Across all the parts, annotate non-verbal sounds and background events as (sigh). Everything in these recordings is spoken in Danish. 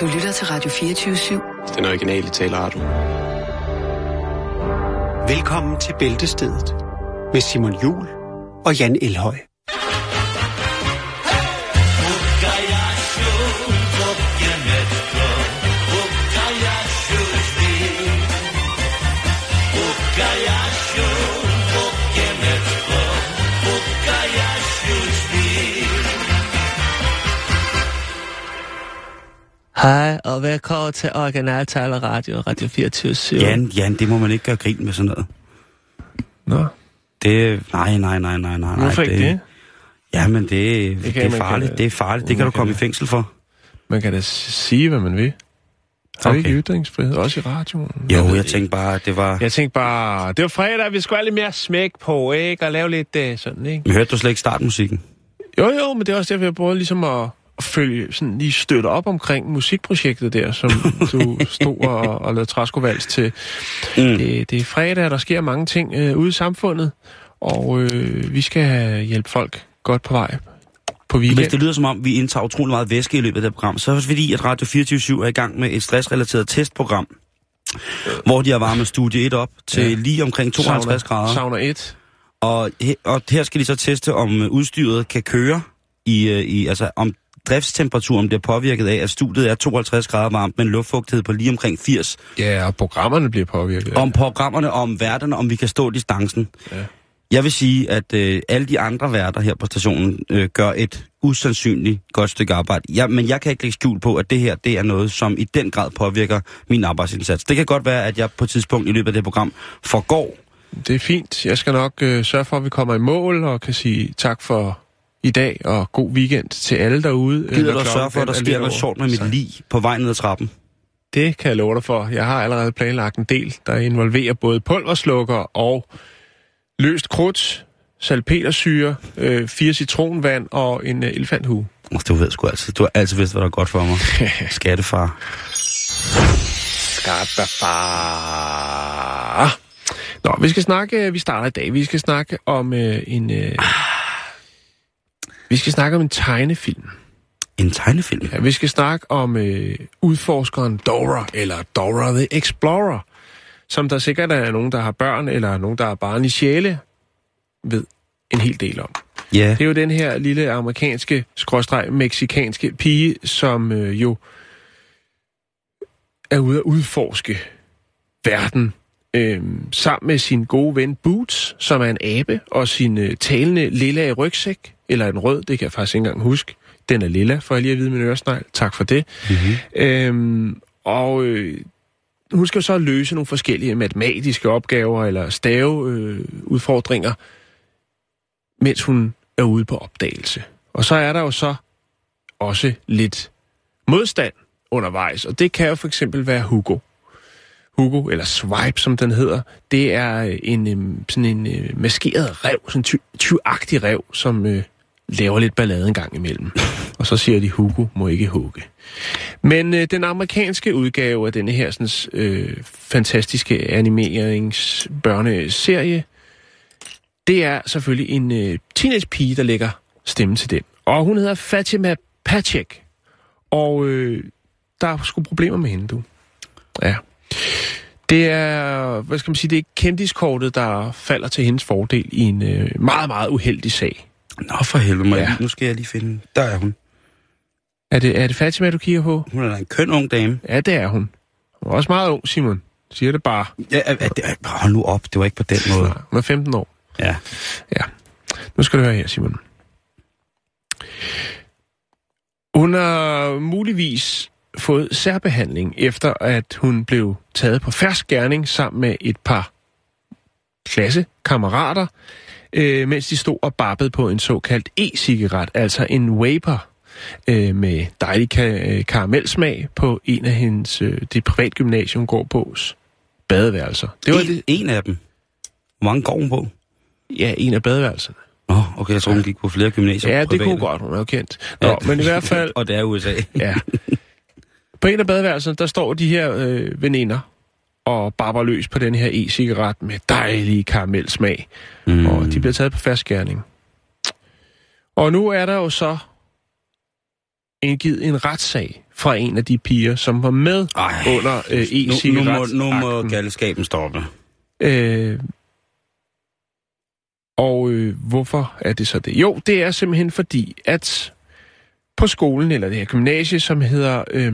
Du lytter til Radio 24-7. Den originale taleradio. Velkommen til Bæltestedet med Simon Jul og Jan Elhøj. Hej, og velkommen til Original Taler Radio, Radio 24 Jan, Jan, det må man ikke gøre grin med sådan noget. Nå, Det, nej, nej, nej, nej, nej. hvorfor ikke det? Ja, men det, det, kan det er farligt, kan- det er farligt. Det kan du komme i kan- fængsel for. Man kan da sige, hvad man vil. Har okay. Ikke ytringsfrihed, også i radioen? Jo, jeg ikke. tænkte bare, det var... Jeg tænkte bare, det var fredag, vi skulle have lidt mere smæk på, ikke? Og lave lidt uh, sådan, ikke? Men hørte du slet ikke startmusikken? Jo, jo, men det er også derfor, jeg prøver ligesom at følge, sådan lige støtte op omkring musikprojektet der, som (laughs) du stod og, og lavede træskovals til. Mm. Det, det er fredag, der sker mange ting øh, ude i samfundet, og øh, vi skal hjælpe folk godt på vej på weekend. Hvis det lyder som om, vi indtager utrolig meget væske i løbet af det program, så er det fordi, at Radio 24 er i gang med et stressrelateret testprogram, hvor de har varmet studie 1 op til Ja. lige omkring 52 Sauna- grader. Sauna 1. Og, og her skal de så teste, om øh, udstyret kan køre i, øh, i altså om driftstemperaturen bliver påvirket af, at studiet er 52 grader varmt med en luftfugtighed på lige omkring 80. Ja, og programmerne bliver påvirket. Om programmerne, om værterne, om vi kan stå distancen. Ja. Jeg vil sige, at øh, alle de andre værter her på stationen øh, gør et usandsynligt godt stykke arbejde. Ja, men jeg kan ikke lægge skjul på, at det her det er noget, som i den grad påvirker min arbejdsindsats. Det kan godt være, at jeg på et tidspunkt i løbet af det program forgår. Det er fint. Jeg skal nok øh, sørge for, at vi kommer i mål og kan sige tak for i dag og god weekend til alle derude. øh, Gider du at sørge for, at der er sker noget sjovt med mit 16? lig på vej ned ad trappen? Det kan jeg love dig for. Jeg har allerede planlagt en del, der involverer både pulverslukker og løst krudt, salpetersyre, øh, fire citronvand og en øh, elefanthue. Du ved sgu altid. Du har altid vidst, hvad der er godt for mig. (laughs) Skattefar. Skattefar. Nå, vi skal snakke, vi starter i dag, vi skal snakke om øh, en... Øh, vi skal snakke om en tegnefilm. En tegnefilm. Ja, vi skal snakke om øh, udforskeren Dora, eller Dora the Explorer, som der sikkert er nogen, der har børn, eller nogen, der er barn i sjæle, ved en hel del om. Ja, Det er jo den her lille amerikanske, skråstreg, meksikanske pige, som øh, jo er ude at udforske verden øh, sammen med sin gode ven Boots, som er en abe, og sin øh, talende lilla rygsæk, eller en rød, det kan jeg faktisk ikke engang huske. Den er lilla, for jeg lige at vide min øresnegl. Tak for det. mm-hmm. Øhm, og øh, hun skal så løse nogle forskellige matematiske opgaver eller staveudfordringer, øh, udfordringer, mens hun er ude på opdagelse. Og så er der jo så også lidt modstand undervejs, og det kan jo for eksempel være Hugo. Hugo, eller Swipe, som den hedder, det er en øh, sådan en øh, maskeret rev, sådan en ty- tyvagtig rev, som øh, laver lidt ballade en gang imellem. (laughs) Og så siger de, Hugo må ikke hugge. Men øh, den amerikanske udgave af denne her sådan, øh, fantastiske animeringsbørneserie, det er selvfølgelig en øh, teenage-pige, der lægger stemme til den. Og hun hedder Fatima Pacek. Og øh, der er sgu problemer med hende, du. Ja. Det er, hvad skal man sige, det er kendiskortet, der falder til hendes fordel i en øh, meget, meget uheldig sag. Nå for helvede, Ja. nu skal jeg lige finde... Der er hun. Er det, er det Fatima, du kigger på? Hun er da en køn ung dame. Ja, det er hun. Hun er også meget ung, Simon. Siger det bare. Ja, er, er, er, hold nu op, det var ikke på den måde. Nej, Hun er 15 år. Ja. Ja. Nu skal du høre her, Simon. Hun har muligvis fået særbehandling, efter at hun blev taget på fersk gerning sammen med et par klassekammerater, øh, mens de stod og babbede på en såkaldt e-cigaret, altså en vapor, øh, med dejlig ka- øh, karamelsmag på en af hendes, øh, det privatgymnasium, går på, badeværelser. Det var en, det, en af dem. Hvor mange går hun på? ja, en af badeværelserne. Nå, okay, jeg tror, hun gik på flere gymnasier. Ja, det private. kunne godt, hun er jo kendt. Nå, Ja. men i hvert (laughs) fald, Og det er USA. ja. På en af badeværelserne, der står de her øh, veninder og barber løs på den her e-cigaret med dejlig karamelsmag. Mm. Og de bliver taget på fastgærning. Og nu er der jo så indgivet en retssag fra en af de piger, som var med Ej, under øh, nu, nu, må, nu må galskaben stoppe. Øh, og øh, hvorfor er det så det? Jo, det er simpelthen fordi, at på skolen, eller det her gymnasie, som hedder øh,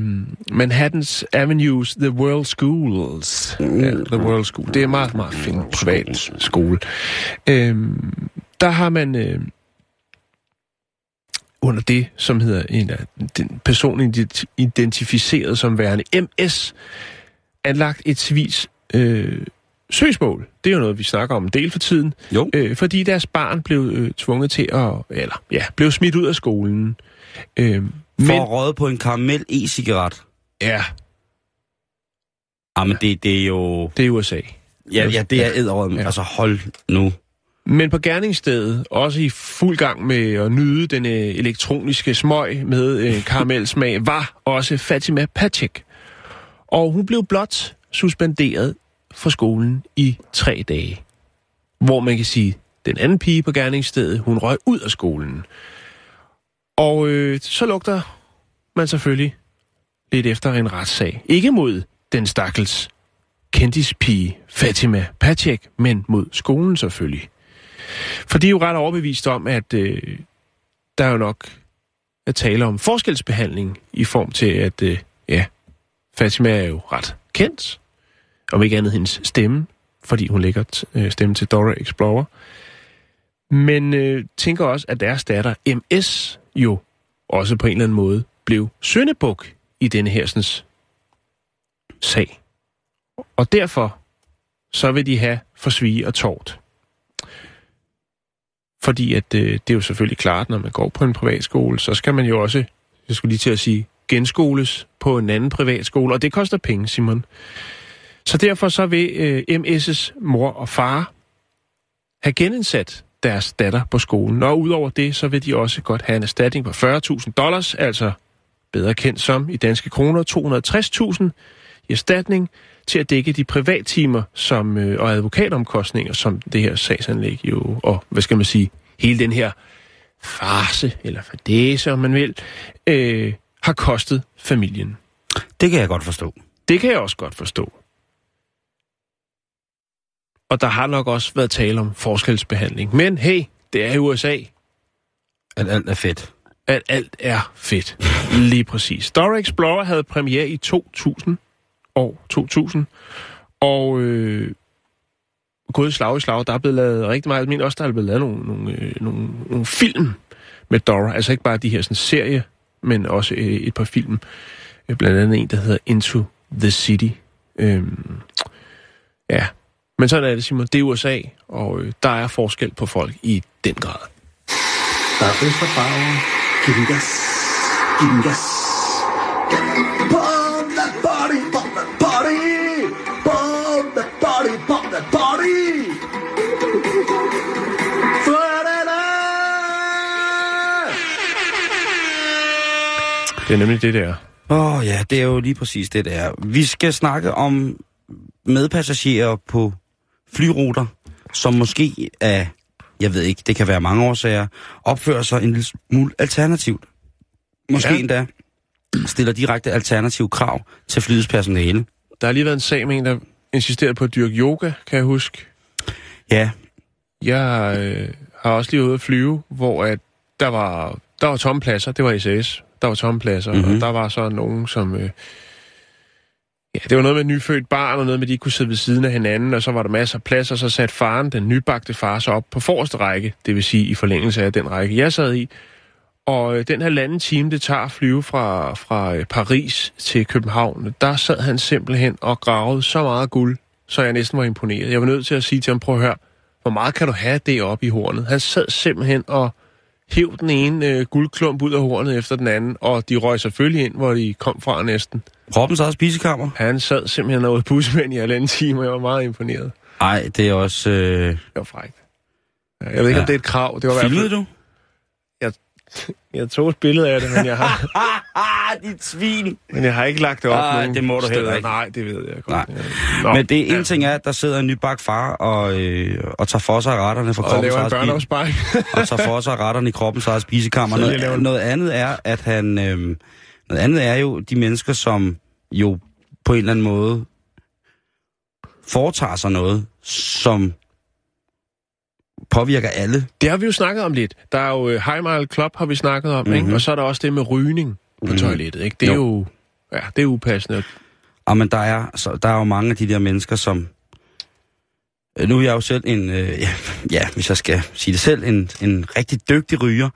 Manhattan's Avenues The World Schools. Ja, The World School. Det er meget, meget fin privat skole. Øh, der har man øh, under det, som hedder en af den person ident- identificeret som værende MS, anlagt et civis øh, søgsmål. Det er jo noget, vi snakker om en del for tiden. Jo. Øh, fordi deres barn blev øh, tvunget til at, eller ja, blev smidt ud af skolen. Øh, For men, at råde på en karamel e-cigaret. ja, Jamen, det, det er jo... det er USA. Ja, ja det er æderåd. Ja. Ja. Altså, hold nu. Men på gerningsstedet, også i fuld gang med at nyde den øh, elektroniske smøg med øh, karamelsmag, (laughs) var også Fatima Patek. Og hun blev blot suspenderet fra skolen i tre dage. Hvor man kan sige, den anden pige på gerningsstedet, hun røg ud af skolen. Og øh, så lugter man selvfølgelig lidt efter en retssag. Ikke mod den stakkels kendispige Fatima Patek, men mod skolen selvfølgelig. For de er jo ret overbevist om, at øh, der er jo nok at tale om forskelsbehandling i form til, at øh, ja, Fatima er jo ret kendt, om ikke andet hendes stemme, fordi hun lægger t- øh, stemme til Dora Explorer. Men øh, tænker også, at deres datter MS jo også på en eller anden måde blev søndebuk i denne hersens sag. Og derfor så vil de have forsvige og tårt. Fordi at øh, det er jo selvfølgelig klart, når man går på en privatskole, så skal man jo også, jeg skulle lige til at sige, genskoles på en anden privatskole, og det koster penge, Simon. Så derfor så vil øh, MS's mor og far have genindsat deres datter på skolen. Og udover det, så vil de også godt have en erstatning på 40.000 dollars, altså bedre kendt som i danske kroner 260.000 i erstatning til at dække de privattimer som, øh, og advokatomkostninger, som det her sagsanlæg jo, og hvad skal man sige, hele den her farse, eller fadese, om man vil, øh, har kostet familien. Det kan jeg godt forstå. Det kan jeg også godt forstå. Og der har nok også været tale om forskelsbehandling. Men hey, det er i USA, At alt er fedt. at alt er fedt. (laughs) Lige præcis. Dora Explorer havde premiere i 2000, år 2000, og øh, gået slag i slag, der er blevet lavet rigtig meget, men også der er blevet lavet nogle, nogle, øh, nogle, nogle film med Dora, altså ikke bare de her sådan, serie, men også øh, et par film, øh, blandt andet en, der hedder Into the City. Øhm, ja, men sådan er det, Simon. Det er USA, og øh, der er forskel på folk i den grad. Der er fest og farver. Giv den gas. Giv den gas. Pump that body, pump that body. Pump that body, pump that body. Det er nemlig det der. Åh oh, ja, det er jo lige præcis det, der. Vi skal snakke om medpassagerer på flyruter, som måske af, jeg ved ikke, det kan være mange årsager, opfører sig en lille smule alternativt. Måske Ja. endda stiller direkte alternative krav til flyets personale. Der har lige været en sag med en, der insisterede på at dyrke yoga, kan jeg huske. Ja, Jeg øh, har også lige ude at flyve, hvor at der var, der var tomme pladser. Det var SAS. Der var tomme pladser, mm-hmm. Mhm. og der var så nogen, som... Øh, ja, det var noget med et nyfødt barn, og noget med, at de kunne sidde ved siden af hinanden, og så var der masser af plads, og så satte faren, den nybagte far, sig op på forreste række, det vil sige i forlængelse af den række, jeg sad i. Og øh, den her halvanden time, det tager at flyve fra, fra øh, Paris til København, der sad han simpelthen og gravede så meget guld, så jeg næsten var imponeret. Jeg var nødt til at sige til ham, prøv at høre, hvor meget kan du have det op i hornet? Han sad simpelthen og hæv den ene øh, guldklump ud af hornet efter den anden, og de røg selvfølgelig ind, hvor de kom fra næsten. Proppens eget spisekammer. Han sad simpelthen åd busmænd i halvanden time, og jeg var meget imponeret. Ej, det er også... Øh... Det var frækt. Jeg ved ikke, ja. om det er et krav. Det var Filmede du? jeg tog et billede af det, men jeg har, Ah, (laughs) dit svin! men jeg har ikke lagt det op Ej, nogen det må du steder. heller ikke. Nej, det ved jeg godt. Nej. Ja. Nå, Men det er en ja. ting er, at der sidder en nybagt far og, øh, og tager for sig retterne for Og kroppens eget børneopsparing. (laughs) og tager for sig retterne i kroppens eget spisekammer. (laughs) Jeg Noget, noget andet er, at han, øh, Noget andet er jo de mennesker, som jo på en eller anden måde foretager sig noget, som påvirker alle. Det har vi jo snakket om lidt. Der er jo uh, High Mile Club, har vi snakket om, mm-hmm. ikke? Og så er der også det med rygning på mm-hmm. toilettet, ikke? Det er jo... jo ja, det er upassende. Ja, men der er, så, der er jo mange af de der mennesker, som... Øh, Nu er jeg jo selv en, øh, ja, (laughs) ja, hvis jeg skal sige det selv, en, en rigtig dygtig ryger.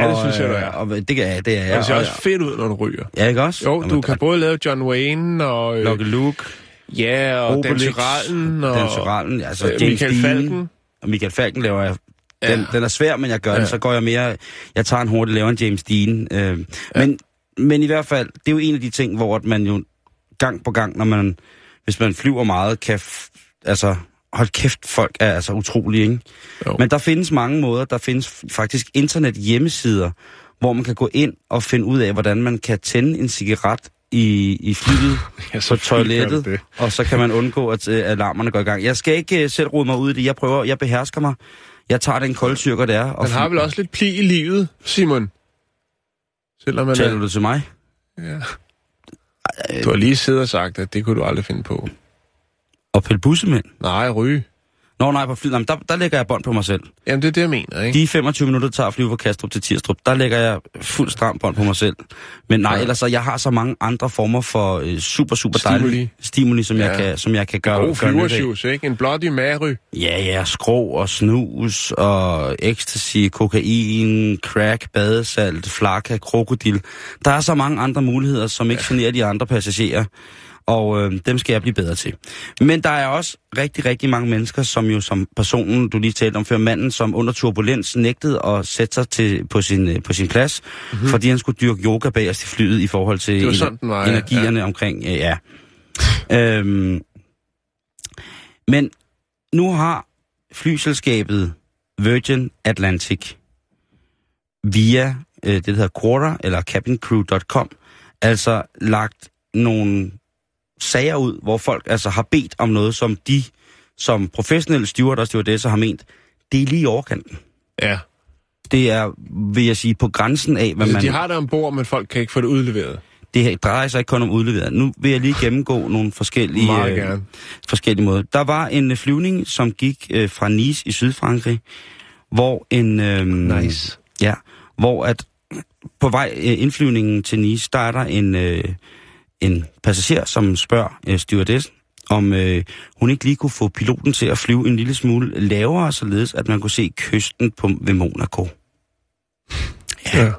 Ja, det synes jeg, du er. Og, og det, det er jeg. Og det ser og- også fedt ud, når du ryger. Ja, ikke også? Jo, Jamen, du kan både lave John Wayne og... Øh, Lucky Luke, ja, og Dan Obelix, Tyrallen og... Dan Tyrallen, altså øh, James Michael Dean. Falken. Og Michael Falken laver jeg... Den, Ja. den er svær, men jeg gør ja. Ja. det. Så går jeg mere... Jeg tager en hurtig laver en James Dean. Øh, men, men i hvert fald, det er jo en af de ting, hvor at man jo gang på gang, når man... Hvis man flyver meget, kan... F, altså, hold kæft, folk er altså utrolige, ikke? Jo. Men der findes mange måder. Der findes faktisk internet hjemmesider, hvor man kan gå ind og finde ud af, hvordan man kan tænde en cigaret i, i flyet (laughs) Ja, på toilettet, det. og så kan man undgå, at øh, alarmerne går i gang. Jeg skal ikke øh, selv rode mig ud i det. Jeg prøver, jeg behersker mig. Jeg tager den koldstyrker, det er. Og Han har vel også lidt pli i livet, Simon? Selvom man Taler er... du til mig? Ja. Du har lige siddet og sagt, at det kunne du aldrig finde på. Og pille bussemænd? Nej, ryge. Nå nej, på flyet. Jamen, der, der lægger jeg bånd på mig selv. Jamen, det er det, jeg mener, ikke? De 25 minutter, det tager at flyve fra Kastrup til Tirstrup, der lægger jeg fuld stram bånd på mig selv. Men nej, ja. Ja. ellers så, jeg har så mange andre former for øh, super, super Stimuli. dejlige stimuli, som, ja. jeg, Ja. kan, som jeg kan gøre. God flyversjus, ikke? En bloody Mary. Ja, ja, skrå og snus og ecstasy, kokain, crack, badesalt, flakka, krokodil. Der er så mange andre muligheder, som ikke generer de andre passagerer, og øh, dem skal jeg blive bedre til. Men der er også rigtig, rigtig mange mennesker, som jo som personen, du lige talte om før, manden, som under turbulens nægtede at sætte sig til, på, sin, øh, på sin plads, mm-hmm. fordi han skulle dyrke yoga bagerst i flyet i forhold til. Det var sådan, den var, ja. energierne omkring, øh, ja. øhm, men nu har flyselskabet Virgin Atlantic via øh, det, der hedder Quarter eller cabincrew.com altså lagt nogle sager ud, hvor folk altså har bedt om noget, som de som professionelle steward og stewardesser har ment, det er lige i overkanten. Ja. Det er, vil jeg sige, på grænsen af, hvad Altså, man... de har det ombord, men folk kan ikke få det udleveret. Det her drejer sig ikke kun om udleveret. Nu vil jeg lige gennemgå nogle forskellige, øh, forskellige måder. Der var en øh, flyvning, som gik øh, fra Nice i Sydfrankrig, hvor en... Øh, Nice. Ja, hvor at på vej øh, indflyvningen til Nice, der er der en, øh, en passager, som spørger øh, stewardessen, om øh, hun ikke lige kunne få piloten til at flyve en lille smule lavere, således at man kunne se kysten på, ved Monaco. Ja.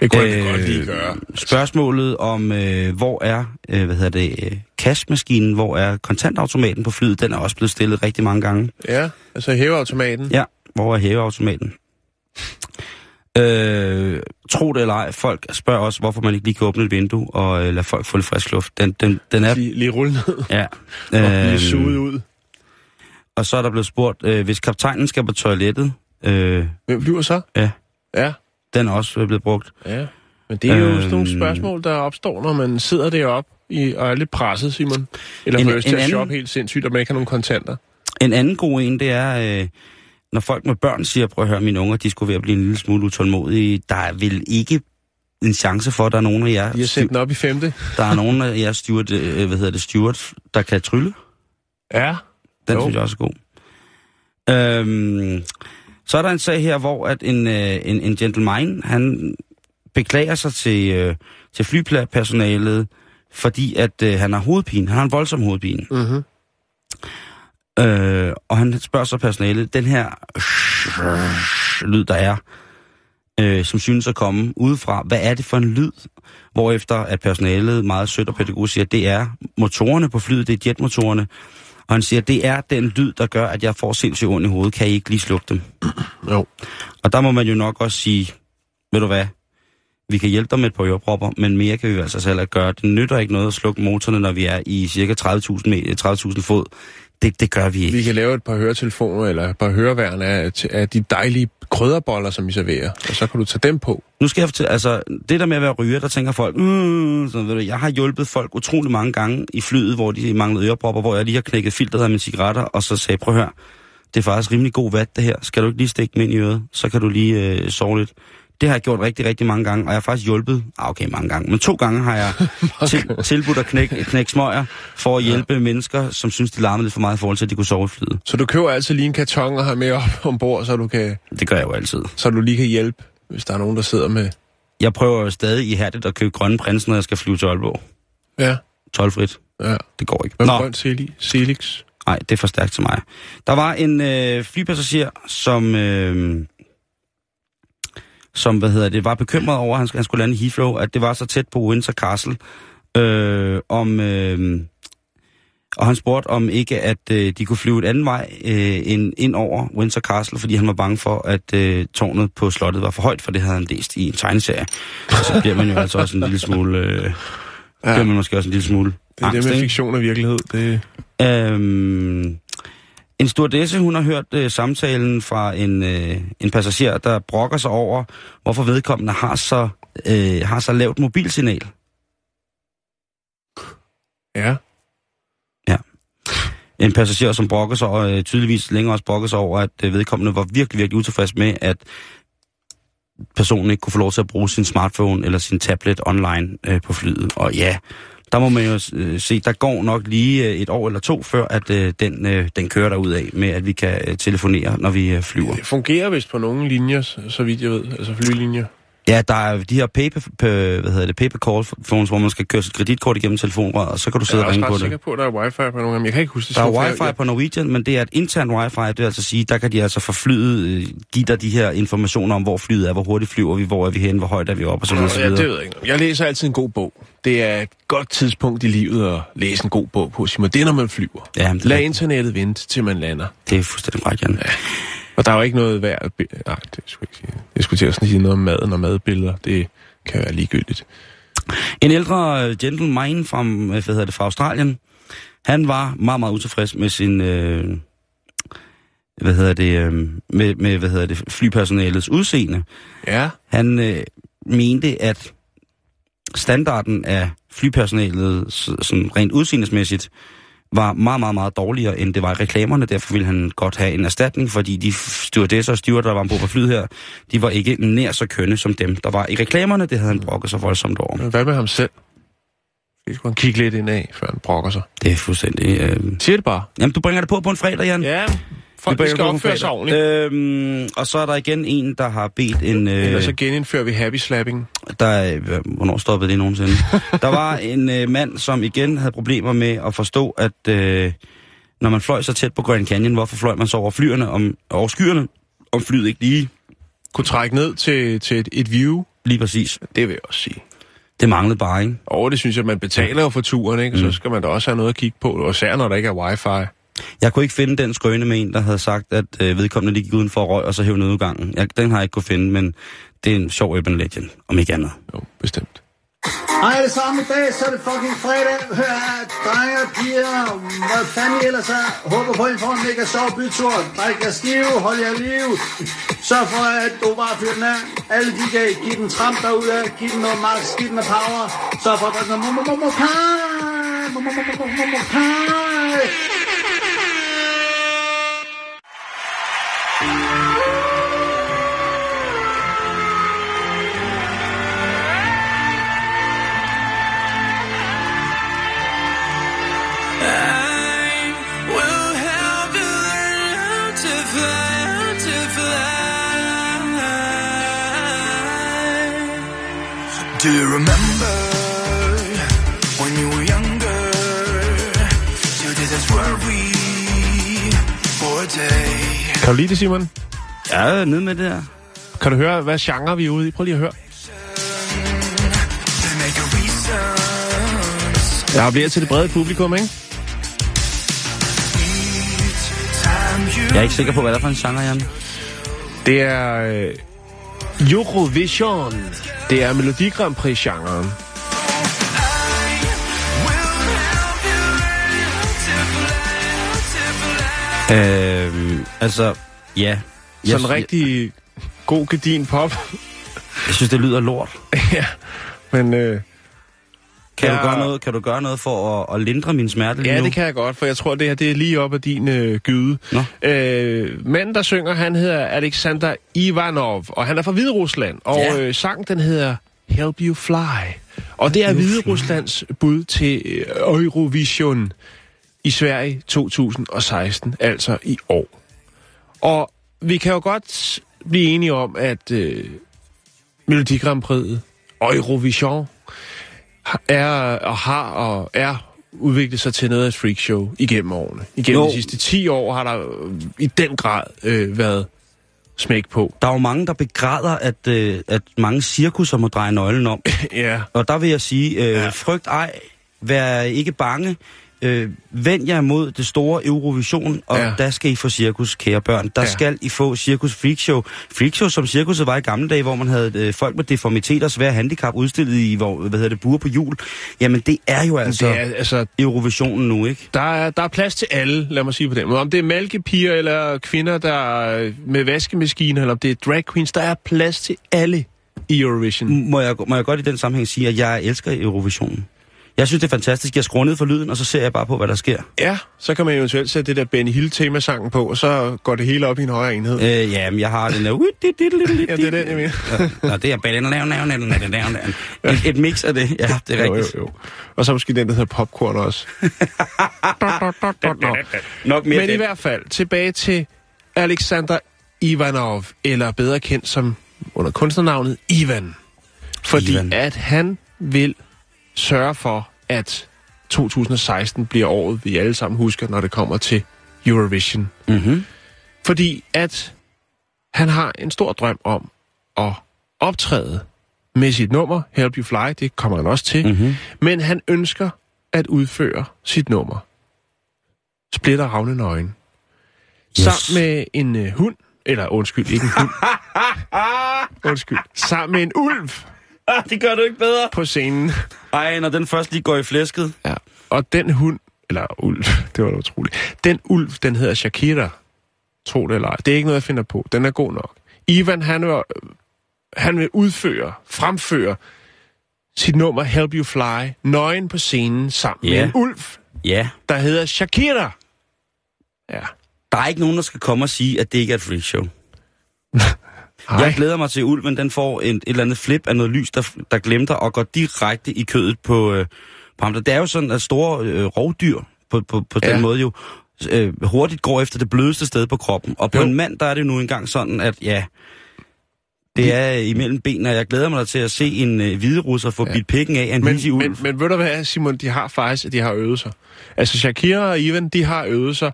Det kunne øh, godt lige gøre. Spørgsmålet om, øh, hvor er, øh, hvad hedder det, øh, cashmaskinen, hvor er kontantautomaten på flyet, den er også blevet stillet rigtig mange gange. Ja, altså hæveautomaten. Ja, hvor er hæveautomaten? Øh, tro det eller ej, folk spørger også, hvorfor man ikke lige kan åbne et vindue og øh, lade folk få lidt frisk luft. Den, den, den er... Lige, lige rulle ned Ja. (laughs) og blive Øhm, suget ud. og så er der blevet spurgt, øh, hvis kaptajnen skal på toilettet, øh, Hvem flyver så? Ja. Ja. den er også blevet brugt. Ja. Men det er jo Øhm. sådan nogle spørgsmål, der opstår, når man sidder deroppe i, og er lidt presset, Simon. Eller En- får lyst til at anden- shoppe helt sindssygt, og man ikke har nogen kontanter. En anden god en, det er, øh, når folk med børn siger, prøv at høre, mine unger, de skulle ved at blive en lille smule utålmodige. Der er vel ikke en chance for, at der er nogen af jer, De har sendt den op i femte. der er (laughs) nogen af jer steward, øh, hvad hedder det, steward, der kan trylle. Ja. Den Jo. synes jeg også er god. Øhm, så er der en sag her, hvor at en, øh, en, en gentleman, han beklager sig til, øh, til flypersonalet, fordi at øh, han har hovedpine. Han har en voldsom hovedpine. Mm-hmm. Øh, og han spørger så personalet, den her lyd, der er, øh, som synes at komme udefra, hvad er det for en lyd? Hvorefter at personalet meget sødt og pædagogisk siger, det er motorerne på flyet, det er jetmotorerne. Og han siger, det er den lyd, der gør, at jeg får sindssygt ondt i hovedet. Kan I ikke lige slukke dem? (clears throat) Jo. Og der må man jo nok også sige, ved du hvad, vi kan hjælpe dig med et par ørepropper, men mere kan vi altså selv at gøre. Det nytter ikke noget at slukke motorerne, når vi er i cirka 30.000 meter- 30.000 fod. Det, det gør vi ikke. Vi kan lave et par høretelefoner eller et par høreværn af, af de dejlige krydderboller, som vi serverer. Og så kan du tage dem på. Nu skal jeg fortælle, altså, det der med at være ryger, der tænker folk, mm, så ved du, jeg har hjulpet folk utrolig mange gange i flyet, hvor de manglede ørepropper, hvor jeg lige har knækket filteret af mine cigaretter, og så sagde, prøv at høre, det er faktisk rimelig god vat det her, skal du ikke lige stikke dem ind i øret, så kan du lige øh, sove lidt. Det har jeg gjort rigtig, rigtig mange gange, og jeg har faktisk hjulpet, ah, okay, mange gange, men to gange har jeg (laughs) til, tilbudt at knække, knække smøger for at hjælpe ja. mennesker, som synes, de larmede lidt for meget i forhold til, at de kunne sove i flyet. Så du køber altid lige en karton og har med op (laughs) ombord, så du, kan, Det gør jeg jo altid. så du lige kan hjælpe, hvis der er nogen, der sidder med... Jeg prøver jo stadig ihærdigt at købe grønne prins, når jeg skal flyve til Aalborg. Ja, Tolfrit. ja. Det går ikke. Hvad med Nå, grønt seli- Celix? nej, det er for stærkt til mig. Der var en øh, flypassager, som... Øh, som, hvad hedder det, var bekymret over, at han, han skulle lande i Heathrow, at det var så tæt på Windsor Castle, øh, om, øh, og han spurgte om ikke, at øh, de kunne flyve et anden vej øh, end ind over Windsor Castle, fordi han var bange for, at øh, tårnet på slottet var for højt, for det havde han læst i en tegneserie. Og så bliver man jo altså også en lille smule... Øh, ja. bliver man måske også en lille smule Det er det angst, med ikke? fiktion og virkelighed. Det... Øhm, en stewardesse, hun har hørt øh, samtalen fra en, øh, en passager, der brokker sig over, hvorfor vedkommende har så, øh, har så lavt mobilsignal. Ja. En passager, som brokker sig, og øh, tydeligvis længere også brokker sig over, at øh, vedkommende var virkelig, virkelig utilfreds med, at personen ikke kunne få lov til at bruge sin smartphone eller sin tablet online øh, på flyet. Og ja, der må man jo øh, se, der går nok lige øh, et år eller to, før at øh, den, øh, den kører derud af med, at vi kan øh, telefonere, når vi øh, flyver. Det fungerer vist på nogle linjer, så- så vidt jeg ved. Altså flylinjer. Ja, der er de her paper, hvad hedder det, paper call phones, hvor man skal køre sit kreditkort igennem telefonrøret, og så kan du Jeg sidde er og ringe på sikker det. på, at der er wifi på nogle af dem. Jeg kan ikke huske det. Der er wifi jeg- på Norwegian, men det er et intern wifi, det vil altså sige, der kan de altså for flyet øh, give dig de her informationer om, hvor flyet er, hvor hurtigt flyver vi, hvor er vi henne, hvor højt er vi oppe, og så videre. så Ja, det ved jeg ikke. Jeg læser altid en god bog. Det er et godt tidspunkt i livet at læse en god bog på, Simon. Det er, når man flyver. Ja, det, Lad er, internettet vente, til man lander. det er fuldstændig ret, Jan. Og der er jo ikke noget værd... at Nej, det skulle jeg ikke sige. Jeg skulle til at sige noget om maden og madbilleder. Det kan være ligegyldigt. En ældre øh, gentleman fra, øh, hvad hedder det, fra Australien, han var meget, meget utilfreds med sin, øh, hvad hedder det, øh, med, med, hvad hedder det, flypersonalets udseende. Ja. Han øh, mente, at standarden af flypersonalet sådan rent udseendesmæssigt var meget, meget, meget dårligere, end det var i reklamerne. Derfor ville han godt have en erstatning, fordi de stewardesser og stewarder, der var ombord på flyet her, de var ikke nær så kønne som dem, der var i reklamerne. Det havde han brokket sig voldsomt over. Men hvad med ham selv? Det skulle han kigge lidt ind af, før han brokker sig. Det er fuldstændig... Øh... Siger det bare. Jamen, du bringer det på på en fredag, Jan. Ja, folk de skal opføre sig ordentligt. Øhm, og så er der igen en, der har bedt en... Øh... Ellers så genindfører vi happy slapping. Der, er- øh, hvornår stoppede det nogensinde? (laughs) der var en øh, mand, som igen havde problemer med at forstå, at øh, når man fløj så tæt på Grand Canyon, hvorfor fløj man så over flyerne, om, over skyerne, om flyet ikke lige, Kunne trække ned til, til et, et view. lige præcis. Det vil jeg også sige. Det manglede bare, ikke? Og det synes jeg, man betaler jo for turen, ikke? Mm. så skal man da også have noget at kigge på. Og især når der ikke er wifi. Jeg kunne ikke finde den skrøne med en, der havde sagt, at øh, vedkommende lige gik uden for røg, og så hævde nødudgangen. Jeg, den har jeg ikke kunne finde, men det er en sjov urban legend, om ikke andet. Jo, bestemt. Hej det samme dag, så er det fucking fredag. Hør her, drenge og piger, hvad fanden I ellers er. Håber på, at I får en mega sjov bytur. Drik jer stive, hold jer liv. Sørg for, at du bare fyrer den af. Alle de kan give den tramp derude, giv den noget max, giv den noget power. Sørg for at drikke noget momomomokai. Momomomomokai. Do you remember when you were younger? You did this worry for a day. Kan du lide det, Simon? Jeg er nede med det her. Kan du høre, hvad genre vi er ude i? Prøv lige at høre. They make a reason. Jeg appellerer til det brede publikum, ikke? Jeg er ikke sikker på, hvad det er for en genre, Jan. Det er øh, Eurovision. Det er Melodi Grand Prix-genren. Øhm, altså, ja. Sådan jeg, rigtig god gedin pop. Jeg synes, det lyder lort. (laughs) ja, men øh, Kan, Jeg- du gøre noget, kan du gøre noget for at, at lindre min smerte lige Ja, nu? det kan jeg godt, for jeg tror, det her det er lige op ad din øh, gyde. Nå. Øh, manden, der synger, han hedder Alexander Ivanov, og han er fra Hvide Rusland. Og Ja. øh, sangen, den hedder Help You Fly. Og det er Hvide Ruslands bud til øh, Eurovision i Sverige 2016, altså i år. Og vi kan jo godt blive enige om, at øh, Melodi Grand Prix, Eurovision, er og har og er udviklet sig til noget af et freakshow igennem årene. Igennem Jo. de sidste 10 år har der øh, i den grad øh, været smæk på. Der er jo mange, der begræder, at, øh, at mange cirkusser må dreje nøglen om. (laughs) Ja, Og der vil jeg sige, øh, ja. frygt ej, vær ikke bange. Øh, vend jer mod det store Eurovision, og Ja. der skal I få cirkus, kære børn. Der Ja. skal I få cirkus freakshow. Freakshow, som cirkuset var i gamle dage, hvor man havde øh, folk med deformiteter og svære handicap udstillet i, hvor, hvad hedder det, buer på jul. Jamen, det er jo altså det er, altså, Eurovisionen nu, ikke? der, er, der er plads til alle, lad mig sige på den måde. Om det er malkepiger eller kvinder, der er med vaskemaskiner, eller om det er drag queens, der er plads til alle i Eurovision. Må jeg, må jeg godt i den sammenhæng sige, at jeg elsker Eurovisionen. Jeg synes, det er fantastisk. Jeg skruer ned for lyden, og så ser jeg bare på, hvad der sker. Ja, så kan man eventuelt sætte det der Benny Hill-temasangen på, og så går det hele op i en højere enhed. Øh, ja, men jeg har den der... Ja, det er den, jeg mener. Nå, det er et, et mix af det. Ja, det er Jo, rigtigt. jo, jo. Og så måske den, der hedder popcorn også. Nok mere Men i hvert fald, tilbage til Alexander Ivanov, eller bedre kendt som under kunstnernavnet Ivan. Fordi Ivan. at han vil sørge for, at 2016 bliver året, vi alle sammen husker, når det kommer til Eurovision. Mm-hmm. Fordi at han har en stor drøm om at optræde med sit nummer, Help You Fly, det kommer han også til, Mm-hmm. men han ønsker at udføre sit nummer. Splitter ravne nøgen. Yes. Sammen med en uh, hund, eller undskyld, ikke en hund. (laughs) undskyld. Sammen med en ulv Ah, det gør du ikke bedre. på scenen. Ej, når den først lige går i flæsket. Ja. Og den hund, eller ulv, (laughs) det var da utroligt. Den ulv, den hedder Shakira. Tro det eller ej. Det er ikke noget, jeg finder på. Den er god nok. Ivan, han vil, han vil udføre, fremføre sit nummer Help You Fly, nøgen på scenen, sammen Ja. med en ulv, Ja. der hedder Shakira. Ja. Der er ikke nogen, der skal komme og sige, at det ikke er et freakshow. Ej. Jeg glæder mig til, at ulven den får en, et eller andet flip af noget lys, der, der glemter og går direkte i kødet på, øh, på ham. Det er jo sådan, at store øh, rovdyr på, på, på den Ja. måde jo øh, hurtigt går efter det blødeste sted på kroppen. Og på Jo. en mand, der er det nu engang sådan, at ja, det er imellem benene, og jeg glæder mig til at se en øh, hvide russer få ja. bidt pikken af en Men, ulv. men, men ved du hvad, Simon, de har faktisk, de har øvet sig. Altså Shakira og Ivan, de har øvet sig.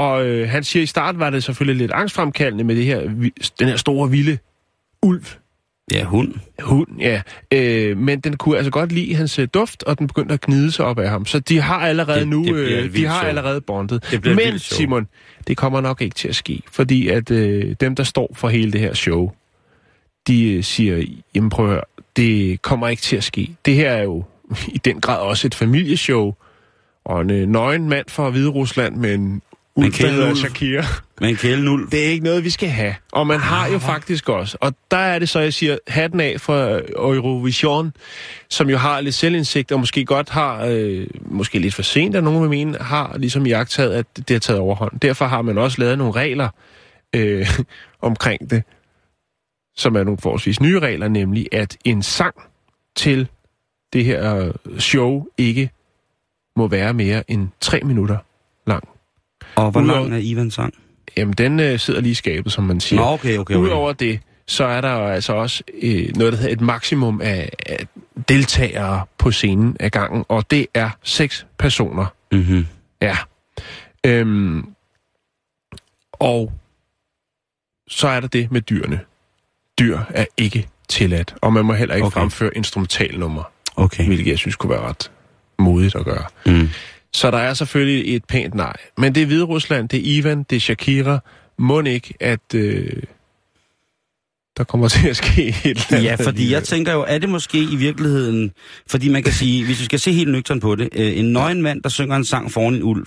Og øh, han siger, i starten var det selvfølgelig lidt angstfremkaldende med det her, den her store, vilde ulv. Ja, hund. Hund, ja. Øh, men den kunne altså godt lide hans øh, duft, og den begyndte at gnide sig op af ham. Så de har allerede Det- nu, det øh, de har show. allerede bondet. Men. Simon, det kommer nok ikke til at ske, fordi at øh, dem, der står for hele det her show, de øh, siger, jamen prøv at høre, det kommer ikke til at ske. Det her er jo (laughs) i den grad også et familieshow, og en øh, nøgen mand fra Hvide Rusland med en ulv, der kælen hedder ulv. Shakira. Med en kælenulv. Det er ikke noget, vi skal have. Og man har jo faktisk også. Og der er det så, jeg siger, hatten af for Eurovision, som jo har lidt selvindsigt, og måske godt har, øh, måske lidt for sent, at nogen vil mene, har ligesom jagttaget, at det har taget overhånd. Derfor har man også lavet nogle regler øh, (laughs) omkring det, som er nogle forholdsvis nye regler, nemlig at en sang til det her show ikke må være mere end tre minutter lang. Og hvor Udover- lang er Ivans sang? Jamen, den øh, sidder lige i skabet, som man siger. Nå, okay, okay. okay. Udover det, så er der jo altså også øh, noget, der hedder et maksimum af, af deltagere på scenen af gangen, og det er seks personer. Mm-hmm. Ja. Øhm, og så er der det med dyrene. Dyr er ikke tilladt, og man må heller ikke Okay. okay. fremføre instrumentalnummer, Okay. hvilket jeg synes kunne være ret modigt at gøre. Mm. Så der er selvfølgelig et pænt nej. Men det er Hvide Rusland, det er Ivan, det er Shakira. Må ikke, at øh, der kommer til at ske et eller andet. Ja, fordi jeg tænker jo, er det måske i virkeligheden... Fordi man kan sige, hvis vi skal se helt nøgtern på det, øh, en nøgen mand, der synger en sang foran en ulv,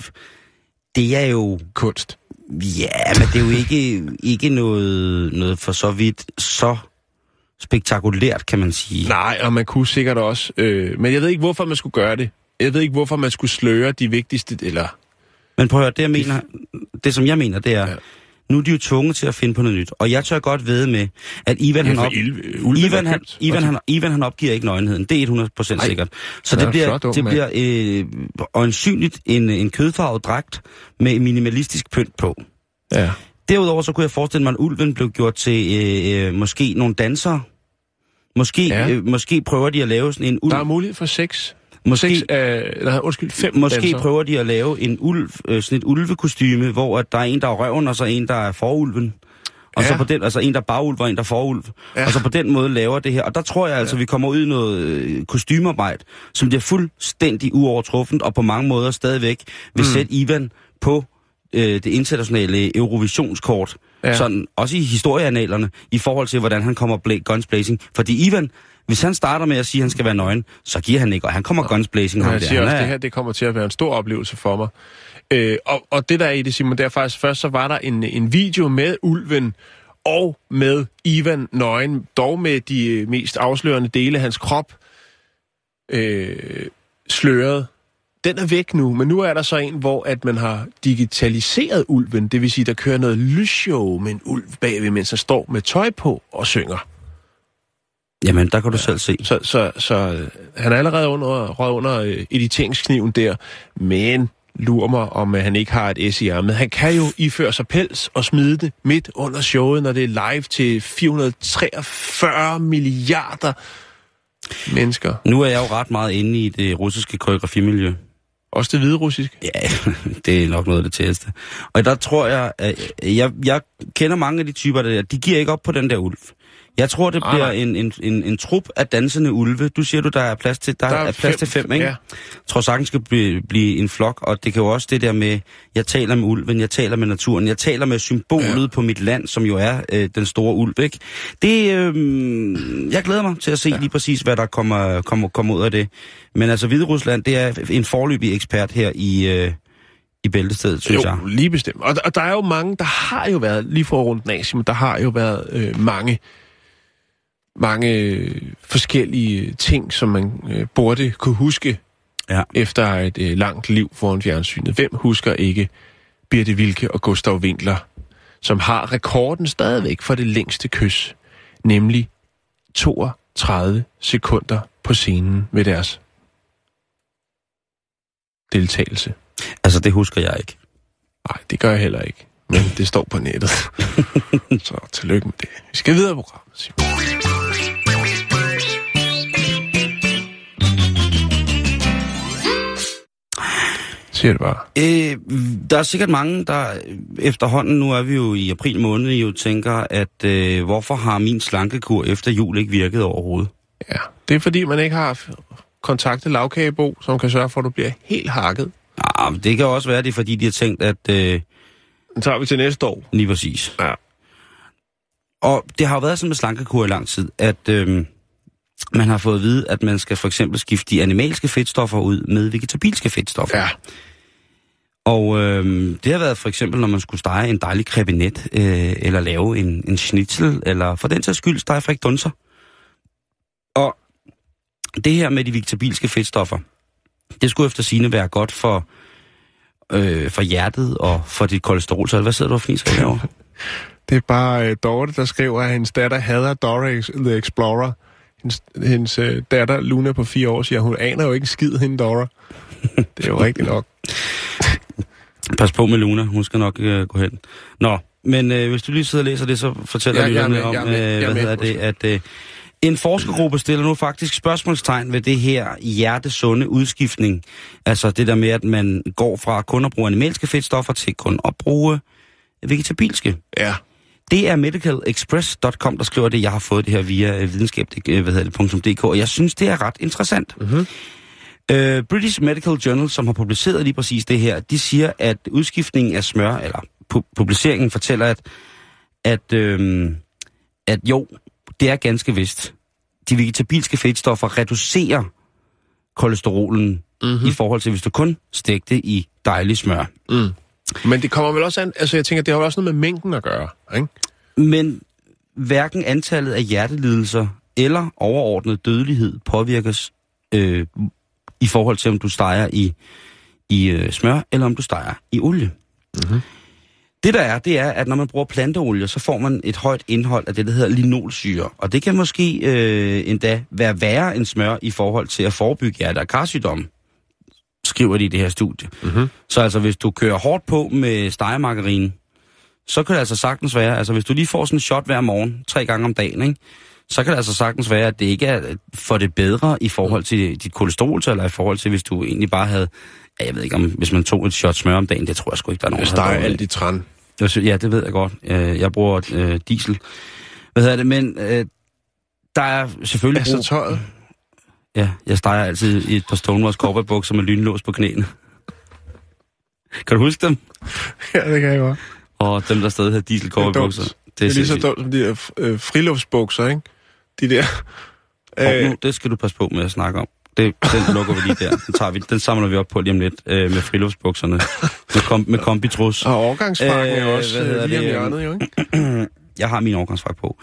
det er jo... Kunst. Ja, men det er jo ikke, ikke noget, noget for så vidt så spektakulært, kan man sige. Nej, og man kunne sikkert også... Øh, men jeg ved ikke, hvorfor man skulle gøre det. Jeg ved ikke, hvorfor man skulle sløre de vigtigste... Eller... Men prøv at høre, det, jeg mener, det som jeg mener, det er, Ja. ja. nu er de jo tvunget til at finde på noget nyt. Og jeg tør godt ved med, at Ivan, han, for op, er Ivan, han. Ivan, han, Ivan han opgiver ikke nøgenheden. Det er 100% Nej. sikkert. Så Han det bliver, flot det bliver øh, øjensynligt en, en kødfarvet dragt med minimalistisk pynt på. Ja. Derudover så kunne jeg forestille mig, at ulven blev gjort til øh, øh, måske nogle dansere. Måske, Ja. ja. øh, måske prøver de at lave sådan en ulv. Der er mulighed for seks. Måske- øh, nej, undskyld, fem Måske dansere. prøver de at lave en ulv, øh, sådan et ulvekostyme, hvor at der er en, der er røven, og så en, der er forulven. Og Ja. så på den, altså en, der er bagulv, og en, der er forulv. Ja. Ja. Og så på den måde laver det her. Og der tror jeg altså, vi kommer ud i noget øh, kostymearbejde, som bliver fuldstændig uovertruffent, og på mange måder stadigvæk vil mm. sætte Ivan på øh, det internationale Eurovisionskort. Ja. Ja. Sådan, også i historieanalerne, i forhold til, hvordan han kommer bla- guns blazing. Fordi Ivan, hvis han starter med at sige, at han skal være nøgen, så giver han ikke, og han kommer guns blazing. Ja, jeg der. siger Han også, er- det her det kommer til at være en stor oplevelse for mig. Øh, og, og det der er i det, Simon, det er faktisk først, så var der en, en video med ulven og med Ivan Nøgen, dog med de øh, mest afslørende dele af hans krop øh, sløret. Den er væk nu, men nu er der så en, hvor at man har digitaliseret ulven. Det vil sige, der kører noget lysshow med en ulv bagved, mens han står med tøj på og synger. Jamen, der kan du selv se. Så, så, så øh, han er allerede under, røget under øh, editeringskniven der, men lurer mig, om øh, han ikke har et S i ærmet. Han kan jo iføre sig pels og smide det midt under showet, når det er live til 443 milliarder mennesker. Nu er jeg jo ret meget inde i det russiske koreografimiljø. Også det hvide russiske. Ja, (laughs) det er nok noget af det tætteste. Og der tror jeg, at jeg, jeg kender mange af de typer, der, de giver ikke op på den der ulv. Jeg tror, det Ah, bliver nej. en, en, en, en trup af dansende ulve. Du siger du, der er plads til, der, der er, er plads til fem, ikke? Ja. Jeg tror sagtens skal blive, blive en flok, og det kan jo også det der med, jeg taler med ulven, jeg taler med naturen, jeg taler med symbolet Ja. på mit land, som jo er øh, den store ulv, ikke? Det, øh, jeg glæder mig til at se ja. lige præcis, hvad der kommer, kommer, kommer ud af det. Men altså, Hvide Rusland, det er en forløbig ekspert her i, øh, i bæltestedet, synes jeg. Jo, lige bestemt. Og, og der er jo mange, der har jo været, lige for rundt Nasim, der har jo været øh, mange, mange øh, forskellige ting, som man øh, burde kunne huske Ja. efter et øh, langt liv foran fjernsynet. Hvem husker ikke Birte Wilke og Gustav Winkler, som har rekorden stadigvæk for det længste kys, nemlig 32 sekunder på scenen ved deres deltagelse. Altså, det husker jeg ikke. Nej, det gør jeg heller ikke. Men det står på nettet. (laughs) Så tillykke med det. Vi skal videre i programmet, Simon. Siger det bare. Øh, der er sikkert mange, der efterhånden, nu er vi jo i april måned, jo tænker, at øh, hvorfor har min slankekur efter jul ikke virket overhovedet? Ja, det er fordi, man ikke har kontaktet lavkagebo, som kan sørge for, at du bliver helt hakket. Ah, men det kan også være, det er fordi, de har tænkt, at øh, Den tager vi til næste år. lige præcis. Ja. Og det har jo været sådan med slankekur i lang tid, at øh, man har fået at vide, at man skal for eksempel skifte de animalske fedtstoffer ud med vegetabilske fedtstoffer. Ja. Og øh, det har været for eksempel, når man skulle stege en dejlig krebinet, øh, eller lave en, en schnitzel, eller for den sags skyld stege frikdunser. Og det her med de vegetabilske fedtstoffer, det skulle efter sine være godt for, øh, for hjertet og for dit kolesterol. Så hvad sidder du og fniser herovre? (laughs) Det er bare uh, Dorte, der skriver, at hendes datter hader Dora the Explorer. Hendes, hendes uh, datter, Luna på fire år, siger, hun aner jo ikke en skid, hende Dora. (laughs) Det er jo rigtigt nok. Pas på med Luna, hun skal nok øh, gå hen. Nå, men øh, hvis du lige sidder og læser det, så fortæller Ja, er lytterne om, øh, hvad hedder det, at øh, en forskergruppe stiller nu faktisk spørgsmålstegn ved det her hjertesunde udskiftning. Altså det der med, at man går fra kun at bruge animalske fedtstoffer til kun at bruge vegetabilske. Ja. Det er medicalexpress.com, der skriver det. Jeg har fået det her via øh, videnskab, øh, hvad hedder det, .dk, og jeg synes, det er ret interessant. Mm-hmm. Uh, British Medical Journal, som har publiceret lige præcis det her, de siger, at udskiftningen af smør, eller pu- publiceringen fortæller, at, at, øhm, at jo, det er ganske vist. De vegetabilske fedtstoffer reducerer kolesterolen mm-hmm. i forhold til, hvis du kun stegte i dejlig smør. Mm. Men det kommer vel også an, altså jeg tænker, det har jo også noget med mængden at gøre, ikke? Men hverken antallet af hjertelidelser eller overordnet dødelighed påvirkes øh, i forhold til, om du steger i, i øh, smør, eller om du steger i olie. Mm-hmm. Det der er, det er, at når man bruger planteolie, så får man et højt indhold af det, der hedder linolsyre. Og det kan måske øh, endda være værre end smør i forhold til at forebygge hjerte- og karsygdomme, skriver de i det her studie. Mhm. Så altså, hvis du kører hårdt på med stegemargarine, så kan det altså sagtens være, altså hvis du lige får sådan en shot hver morgen, tre gange om dagen, ikke? Så kan det altså sagtens være, at det ikke er for det bedre i forhold til dit kolesterol, eller i forhold til, hvis du egentlig bare havde, ja, jeg ved ikke om, hvis man tog et shot smør om dagen, det tror jeg sgu ikke, der er nogen, der dårligt. alt i træn. Ja, det ved jeg godt. Øh, Jeg bruger øh, diesel. Hvad hedder det? Men øh, der er selvfølgelig Altså brug... tøjet. Ja, jeg steger altid i et par Stonewalls cowboybukser med lynlås på knæene. (laughs) Kan du huske dem? Ja, det kan jeg godt. Og dem, der stadig havde diesel Det er dumt. cowboybukser. Det er lige så dumt som de der øh, friluftsbukser, ikke? De der... Øh, nu, det skal du passe på med at snakke om. Det, den lukker vi lige der. Den, tager vi, den samler vi op på lige om lidt øh, med friluftsbukserne. Med, kom, med kombitrus. og overgangsfrakken er Øh, også hvad øh, lige om hjørnet, jo, ikke? (clears throat) Jeg har min overgangsfrak på.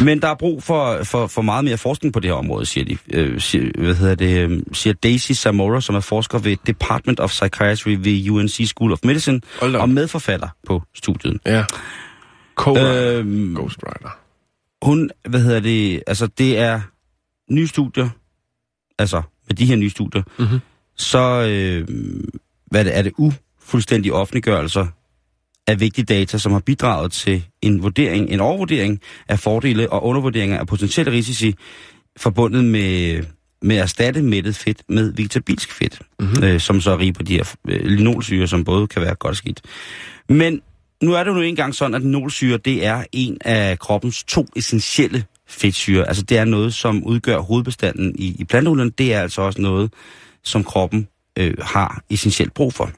Men der er brug for, for, for meget mere forskning på det her område, siger de. Øh, siger, hvad hedder det? øh, Siger Daisy Zamora, som er forsker ved Department of Psychiatry ved UNC School of Medicine, og medforfatter på studiet. Ja. Co-writer. Øhm, Ghostwriter. Hun, hvad hedder det, altså det er nye studier, altså med de her nye studier, Mhm. så øh, hvad det, er det ufuldstændige offentliggørelser af vigtige data, som har bidraget til en vurdering, en overvurdering af fordele og undervurderinger af potentielle risici forbundet med, med at erstatte mættet fedt med vegetabilsk fedt, mm-hmm. øh, som så rige på de her øh, linolsyre, som både kan være godt og skidt. Men nu er det jo nu engang sådan, at linolsyre, det er en af kroppens to essentielle fedtsyre. Altså det er noget, som udgør hovedbestanden i, i planteolien. Det er altså også noget, som kroppen øh, har essentielt brug for.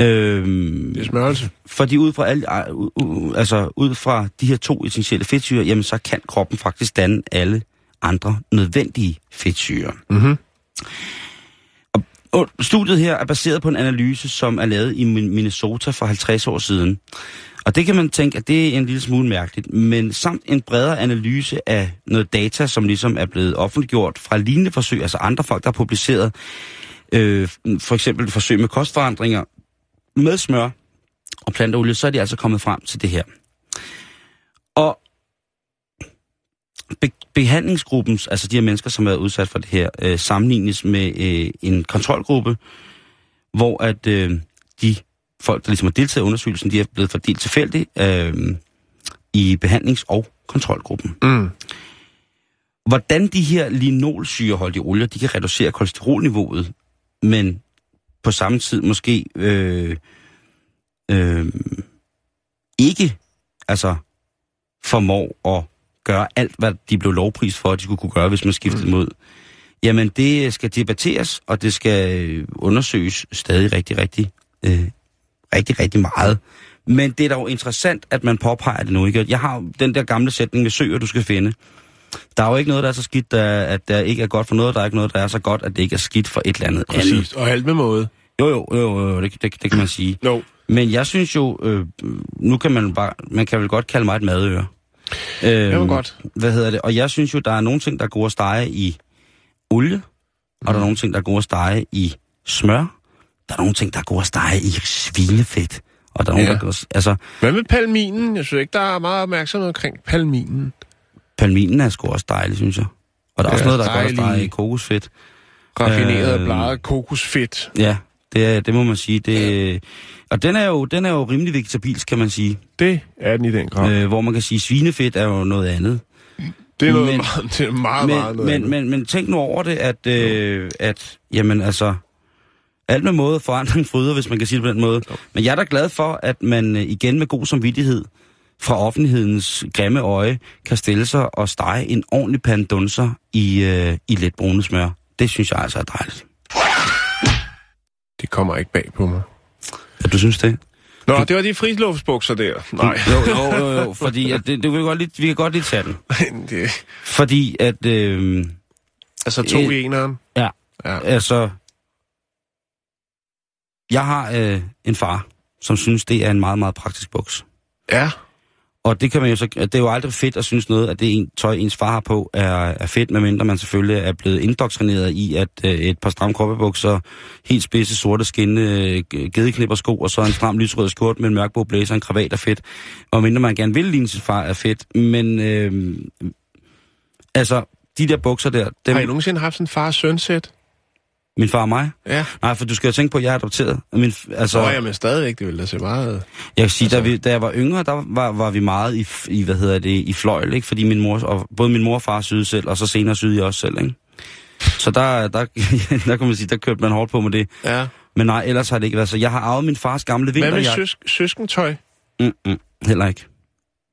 Øhm, Det er smørelse. fordi ud fra, alle, uh, altså ud fra de her to essentielle fedtsyre, jamen så kan kroppen faktisk danne alle andre nødvendige fedtsyre. Mhm. Og, studiet her er baseret på en analyse, som er lavet i Minnesota for 50 år siden. Og det kan man tænke, at det er en lille smule mærkeligt, men samt en bredere analyse af noget data, som ligesom er blevet offentliggjort fra lignende forsøg, altså andre folk, der har publiceret øh, for eksempel forsøg med kostforandringer med smør og planteolie, så er de altså kommet frem til det her. Og be- behandlingsgruppens, altså de her mennesker, som har været udsat for det her, øh, sammenlignes med øh, en kontrolgruppe, hvor at øh, de folk, der ligesom har deltaget i undersøgelsen, de er blevet fordelt tilfældigt øh, i behandlings- og kontrolgruppen. Mm. Hvordan de her linolsyreholdige olier, de kan reducere kolesterolniveauet, men på samme tid måske øh, øh, ikke altså formår at gøre alt, hvad de blev lovprist for, at de skulle kunne gøre, hvis man skiftede mm. mod. Jamen, det skal debatteres, og det skal øh, undersøges stadig rigtig, rigtig, øh, rigtig, rigtig meget. Men det er dog interessant, at man påpeger det nu, ikke? Jeg har den der gamle sætning med søger, du skal finde. Der er jo ikke noget, der er så skidt, der, at der ikke er godt for noget. Der er ikke noget, der er så godt, at det ikke er skidt for et eller andet andet. Præcis. Og alt med måde. Jo, jo, jo, jo det, det, det kan man sige. No. Men jeg synes jo, øh, nu kan man bare, man kan vel godt kalde mig et madøre. Øh, Det var godt. Hvad hedder det? Og jeg synes jo, der er nogle ting, der er gode at stege i olie, mm. og der er nogle ting, der er gode at stege i smør. Der er nogle ting, der er gode at stege i svinefedt. Og der er Ja. der er gode, altså, Hvad med palminen? Jeg synes ikke, der er meget opmærksomhed omkring palminen. palminen er sgu også dejlig, synes jeg. Og der er Ja, også noget, der er godt at dejlig. stege i kokosfedt. Raffineret Øh, øh, bladet kokosfedt. Ja, det, det må man sige. Det, og den er, jo, den er jo rimelig vegetabilsk, kan man sige. Det er den i den grad. Øh, hvor man kan sige, at svinefedt er jo noget andet. det er noget men- meget, det er meget, men, meget noget men, andet. men, men tænk nu over det, at, øh, at jamen altså, alt med måde forandring fryder, hvis man kan sige det på den måde. Men jeg er da glad for, at man øh, igen med god samvittighed fra offentlighedens grimme øje kan stille sig og stege en ordentlig pande dunser i, øh, i lidt brune smør. Det synes jeg altså er dejligt. Det kommer ikke bag på mig. Ja, du synes det? Nå, det var de frisluftsbukser der. Nej. Jo, jo, jo, jo fordi at det, det vil godt lige, vi kan godt lige tage den. (laughs) det, Fordi at, øh, altså to Øh, i eneren. ja, Ja. altså, jeg har øh, en far, som synes, det er en meget, meget praktisk buks. Ja. Og det kan man jo så, det er jo aldrig fedt at synes noget, at det en, tøj, ens far har på, er, er fedt, medmindre man selvfølgelig er blevet indoktrineret i, at øh, et par stramme kroppebukser, helt spidse sorte skinne, øh, gedeknipper sko, og så en stram lysrød skjort med en mørkblå blæser og en kravat er fedt. Og mindre man gerne vil ligne sin far, er fedt. Men øh, altså, de der bukser der, dem, Har I nogensinde haft sådan en far-søn-sæt? Min far og mig, Ja. nej, for du skal jo tænke på, at jeg er adopteret. Min, altså, Så er jeg men stadigvæk, det ville da se meget... Jeg kan sige, altså... da, vi, da jeg var yngre, der var, var vi meget i, i, hvad hedder det, i fløjl, ikke? Fordi min mor, og både min mor og far syede selv, og så senere syede jeg også selv, ikke? Så der, der, (laughs) der kan man sige, der kørte man hårdt på med det. Ja. Men nej, ellers har det ikke været så. Jeg har arvet min fars gamle Hvad med vinterjakke. søs- søskentøj? Mm, mm, heller ikke.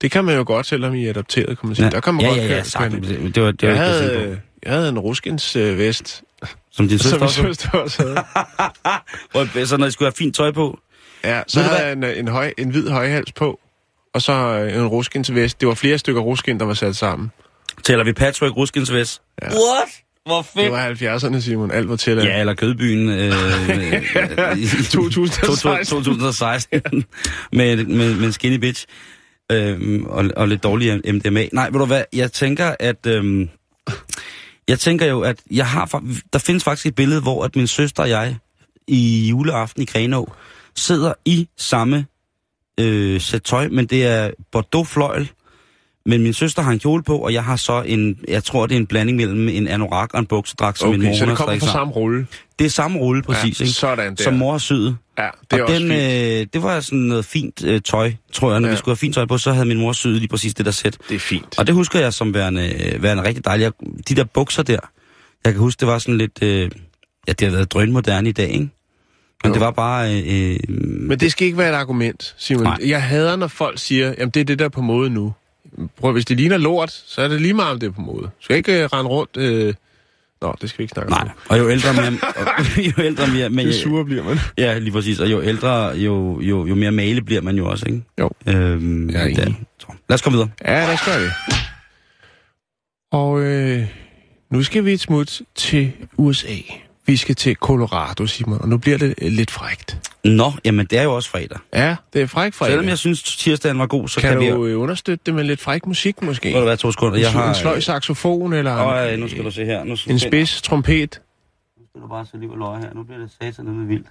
Det kan man jo godt, selvom I er adopteret, kan man sige. Der kan man ja, godt ja, ja, køre- køre- det, var, det var jeg, havde, jeg havde en ruskens øh, vest. Som din søster som min også. søster også havde. Så når jeg skulle have fint tøj på. Ja, så Ved havde jeg en, øh, en, høj, en hvid højhals på, og så øh, en ruskens vest. Det var flere stykker ruskin, der var sat sammen. Tæller vi Patrick Ruskins vest? Ja. What? Hvor Det fedt. var 70'erne, Simon. Alt var tilladt. Ja, eller Kødbyen. Øh, øh, i- 2016. 2016. med, med, med skinny bitch. Øhm, og, og lidt dårlig MDMA. Nej, ved du hvad, jeg tænker, at... Øhm, jeg tænker jo, at jeg har... Der findes faktisk et billede, hvor at min søster og jeg i juleaften i Grenå sidder i samme øh, sæt tøj, men det er Bordeaux-fløjl. Men min søster har en kjole på, og jeg har så en, jeg tror det er en blanding mellem en anorak og en buksedragt, som min mor Okay, så det kommer fra samme rulle. Det er samme rulle, præcis, ja, ikke? Sådan der. som mor har syet. Ja, det er og også den, fint. øh, det var sådan noget fint øh, tøj, tror jeg. Når ja. Vi skulle have fint tøj på, så havde min mor syet lige præcis det der sæt. Det er fint. Og det husker jeg som værende, øh, værende rigtig dejligt. De der bukser der, jeg kan huske, det var sådan lidt... Øh, ja, det har været drønmoderne i dag, ikke? Men Jo. det var bare... Øh, øh, Men det skal ikke være et argument, Simon. Nej. Jeg hader, når folk siger, jamen det er det der er på mode nu. Prøv, hvis det ligner lort, så er det lige meget, om det er på mode. Du skal ikke uh, rende rundt... Øh... Nå, det skal vi ikke snakke nej, om. og jo ældre mere... (laughs) og, (laughs) jo ældre mere... Men, Det sure bliver man. Ja, lige præcis. Og jo ældre, jo, jo, jo mere male bliver man jo også, ikke? Jo. Øhm, Jeg er enig. Lad os komme videre. Ja, der skal det. Og øh, nu skal vi et smut til USA. Vi skal til Colorado, Simon, og nu bliver det øh, lidt frægt. Nå, jamen det er jo også fredag. Ja, det er fræk fredag. Selvom jeg synes, tirsdagen var god, så kan, kan, kan vi... du øh, understøtte det med lidt fræk musik, måske? Må du være to sekunder? Jeg en, har... en sløj saxofon, eller Øj, en, nu skal du se her. Nu skal, en spids trompet. Nu skal du bare se liv og løje her. Nu bliver det satan med vildt.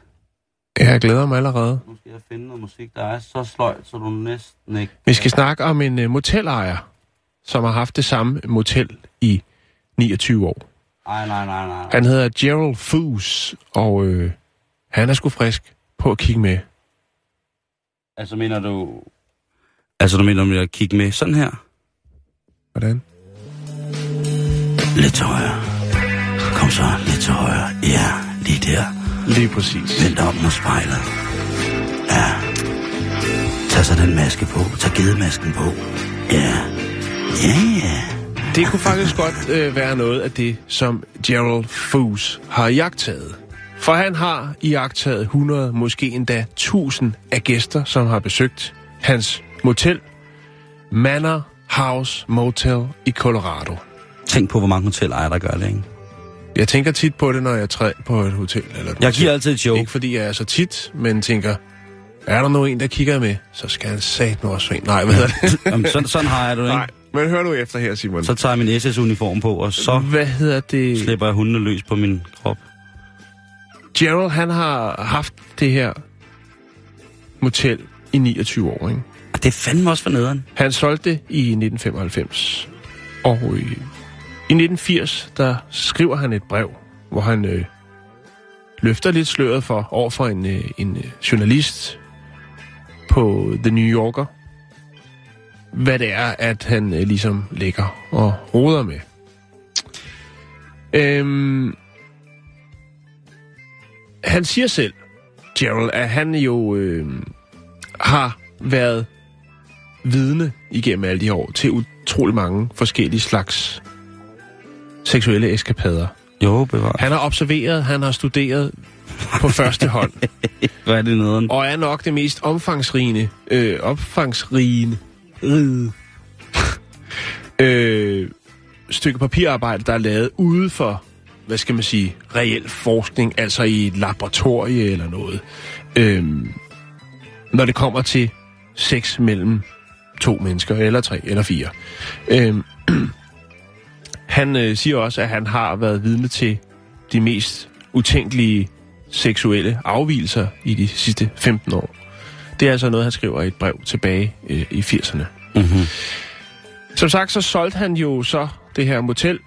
Jeg glæder mig allerede. Nu skal jeg finde noget musik, der er så sløjt, så du næsten ikke... Vi skal snakke om en uh, motelejer, som har haft det samme motel i 29 år. Ej, nej, nej, nej. nej. Han hedder Gerald Foos, og øh, han er sgu frisk på at kigge med. Altså, mener du... Altså, du mener, om jeg kigge med sådan her? Hvordan? Lidt til højre. Kom så, lidt til højre. Ja, lige der. Lige præcis. Vend op mod spejlet. Ja. Tag så den maske på. Tag gedemasken på. Ja. Ja, ja. Det kunne faktisk godt øh, være noget af det, som Gerald Foos har jagtaget. For han har jagtaget 100, måske endda 1000 af gæster, som har besøgt hans motel, Manor House Motel i Colorado. Tænk på, hvor mange hotelejere, der gør det, ikke? Jeg tænker tit på det, når jeg træder på et hotel. Eller et Jeg giver altid et show. Ikke fordi jeg er så tit, men tænker, er der nu en, der kigger med, så skal han sat nu også ind. Nej, hvad hedder det? Jamen, sådan, sådan har jeg det, ikke? Nej, men hør nu efter her, Simon. Så tager jeg min SS-uniform på, og så Hvad hedder det? slipper jeg hundene løs på min krop. Gerald, han har haft det her motel i 29 år, ikke? Og det er fandme også for nederen. Han solgte det i 1995. Og i, i 1980, der skriver han et brev, hvor han øh, løfter lidt sløret for over for en, øh, en øh, journalist på The New Yorker, hvad det er, at han øh, ligesom ligger og roder med. Øhm, han siger selv, Gerald, at han jo øh, har været vidne igennem alle de år til utrolig mange forskellige slags seksuelle eskapader. Jo, bevar. Han har observeret, han har studeret på første hånd, (laughs) Hvad er det nederen? og er nok det mest omfangsrige, øh, omfangsrige ride, øh, stykke papirarbejde, der er lavet ude for, hvad skal man sige, reel forskning, altså i et laboratorie eller noget. Øh, når det kommer til sex mellem to mennesker, eller tre, eller fire. Øh, (clears throat) han øh, siger også, at han har været vidne til de mest utænkelige seksuelle afvielser i de sidste 15 år. Det er altså noget, han skriver i et brev tilbage øh, i 80'erne. Mm-hmm. Som sagt, så solgte han jo så det her motel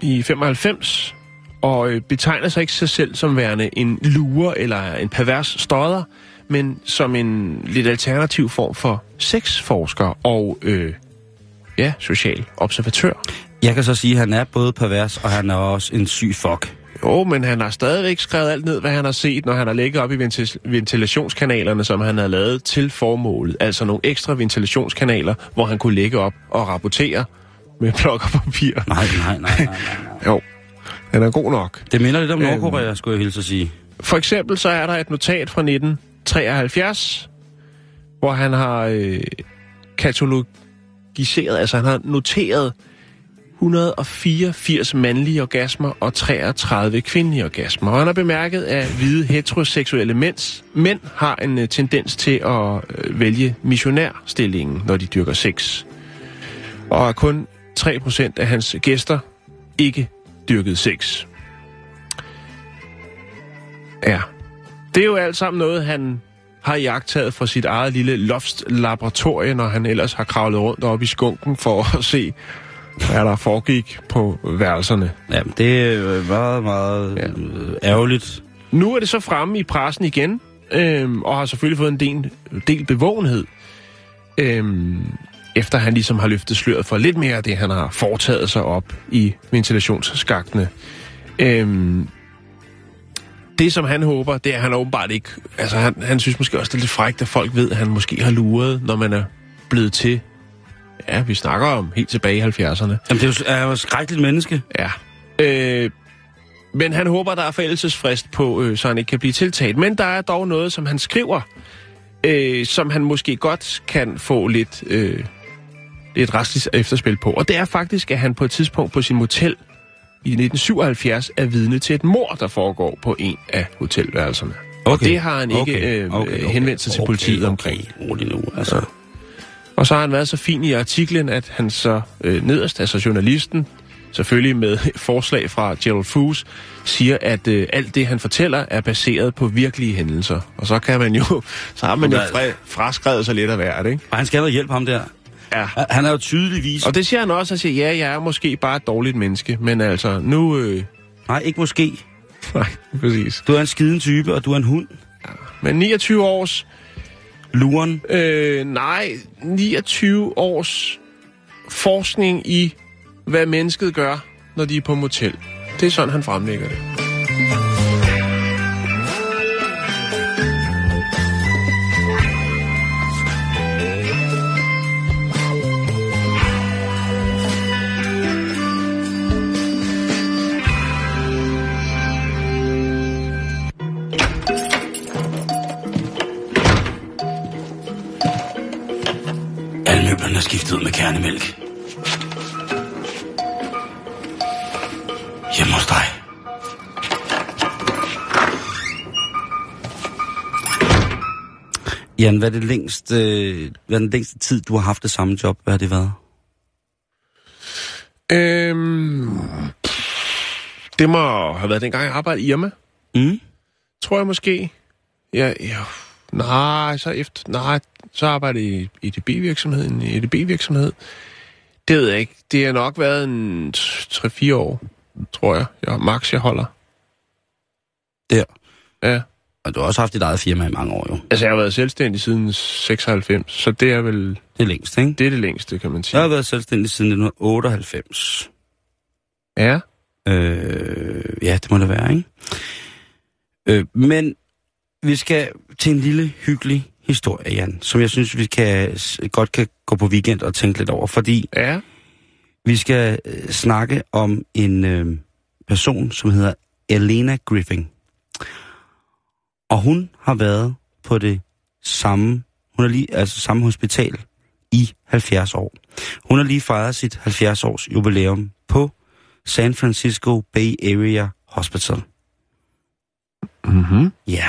i 95, og øh, betegner sig ikke sig selv som værende en lure eller en pervers støder, men som en lidt alternativ form for sexforsker og øh, ja, social observatør. Jeg kan så sige, at han er både pervers, og han er også en syg fuck. Jo, men han har stadigvæk skrevet alt ned, hvad han har set, når han har ligget op i ventil- ventilationskanalerne, som han har lavet til formålet. Altså nogle ekstra ventilationskanaler, hvor han kunne lægge op og rapportere med blok og papir. Nej, nej, nej, nej, nej. (laughs) Jo, den er god nok. Det minder lidt om Øhm. Nordkorea, skulle jeg hilse at sige. For eksempel så er der et notat fra 1973, hvor han har øh, katalogiseret, altså han har noteret 184 mandlige orgasmer og 33 kvindelige orgasmer. Og han har bemærket, at hvide heteroseksuelle mænds, mænd har en øh, tendens til at øh, vælge missionærstillingen, når de dyrker sex. Og at kun 3% af hans gæster ikke dyrkede sex. Ja. Det er jo alt sammen noget, han har jagtet fra sit eget lille loftslaboratorie, når han ellers har kravlet rundt op i skunken for at se, hvad der foregik på værelserne. Ja, det er meget, meget Ja. ja. ærgerligt. Nu er det så fremme i pressen igen, øhm, og har selvfølgelig fået en del, del bevågenhed, øhm, efter han ligesom har løftet sløret for lidt mere af det, han har foretaget sig op i ventilationsskagtene. Øhm, det, som han håber, det er, at han åbenbart ikke... Altså, han, han synes måske også, det er lidt frækt, at folk ved, at han måske har luret, når man er blevet til... Ja, vi snakker om helt tilbage i 70'erne. Jamen, det er jo, er jo skrækkeligt menneske. Ja. Øh, men han håber, der er forældelsesfrist på, øh, så han ikke kan blive tiltalt. Men der er dog noget, som han skriver, øh, som han måske godt kan få lidt, øh, lidt restligt efterspil på. Og det er faktisk, at han på et tidspunkt på sin motel i 1977 er vidne til et mord, der foregår på en af hotelværelserne. Og det har han ikke øh, henvendt sig til politiet omkring. Rolig nu, altså. Og så har han været så fin i artiklen, at han så øh, nederst, altså journalisten, selvfølgelig med (laughs) forslag fra Gerald Foos, siger, at øh, alt det, han fortæller, er baseret på virkelige hændelser. Og så kan man jo, (laughs) så har man jo fra, fraskrevet sig lidt af hvert, ikke? Og han skal da hjælpe ham der. Ja. Han er jo tydeligvis... Og det siger han også, at siger, ja, jeg er måske bare et dårligt menneske, men altså, nu... Øh, Nej, ikke måske. (laughs) nej, præcis. Du er en skiden type, og du er en hund. Men 29 års... Luren. Øh, nej, 29 års forskning i, hvad mennesket gør, når de er på motel. Det er sådan, han fremlægger det. Er skiftet ud med kernemælk. Hjemme hos dig. Jan, hvad er, det længste, hvad er den længste tid, du har haft det samme job? Hvad har det været? Øhm, det må have været dengang, jeg arbejdede i Irma. Mm? Tror jeg måske. Ja, ja. Nej, så efter... Nej, så arbejdede jeg i EDB-virksomhed. En EDB-virksomhed. Det ved jeg ikke. Det har nok været en 3-4 år, tror jeg. Ja, max jeg holder. Der. Ja. Og du har også haft dit eget firma i mange år, jo. Altså, jeg har været selvstændig siden 96, så det er vel... Det er længst, ikke? Det er det længste, kan man Jeg sige. har været selvstændig siden 1998. Ja. Øh, ja, det må det være, ikke? Øh, men vi skal til en lille, hyggelig historie, Jan, som jeg synes, vi kan, godt kan gå på weekend og tænke lidt over, fordi Ja. vi skal øh, snakke om en øh, person, som hedder Elena Griffin. Og hun har været på det samme, hun er lige, altså samme hospital i 70 år. Hun har lige fejret sit 70 års jubilæum på San Francisco Bay Area Hospital. Mm-hmm. Ja.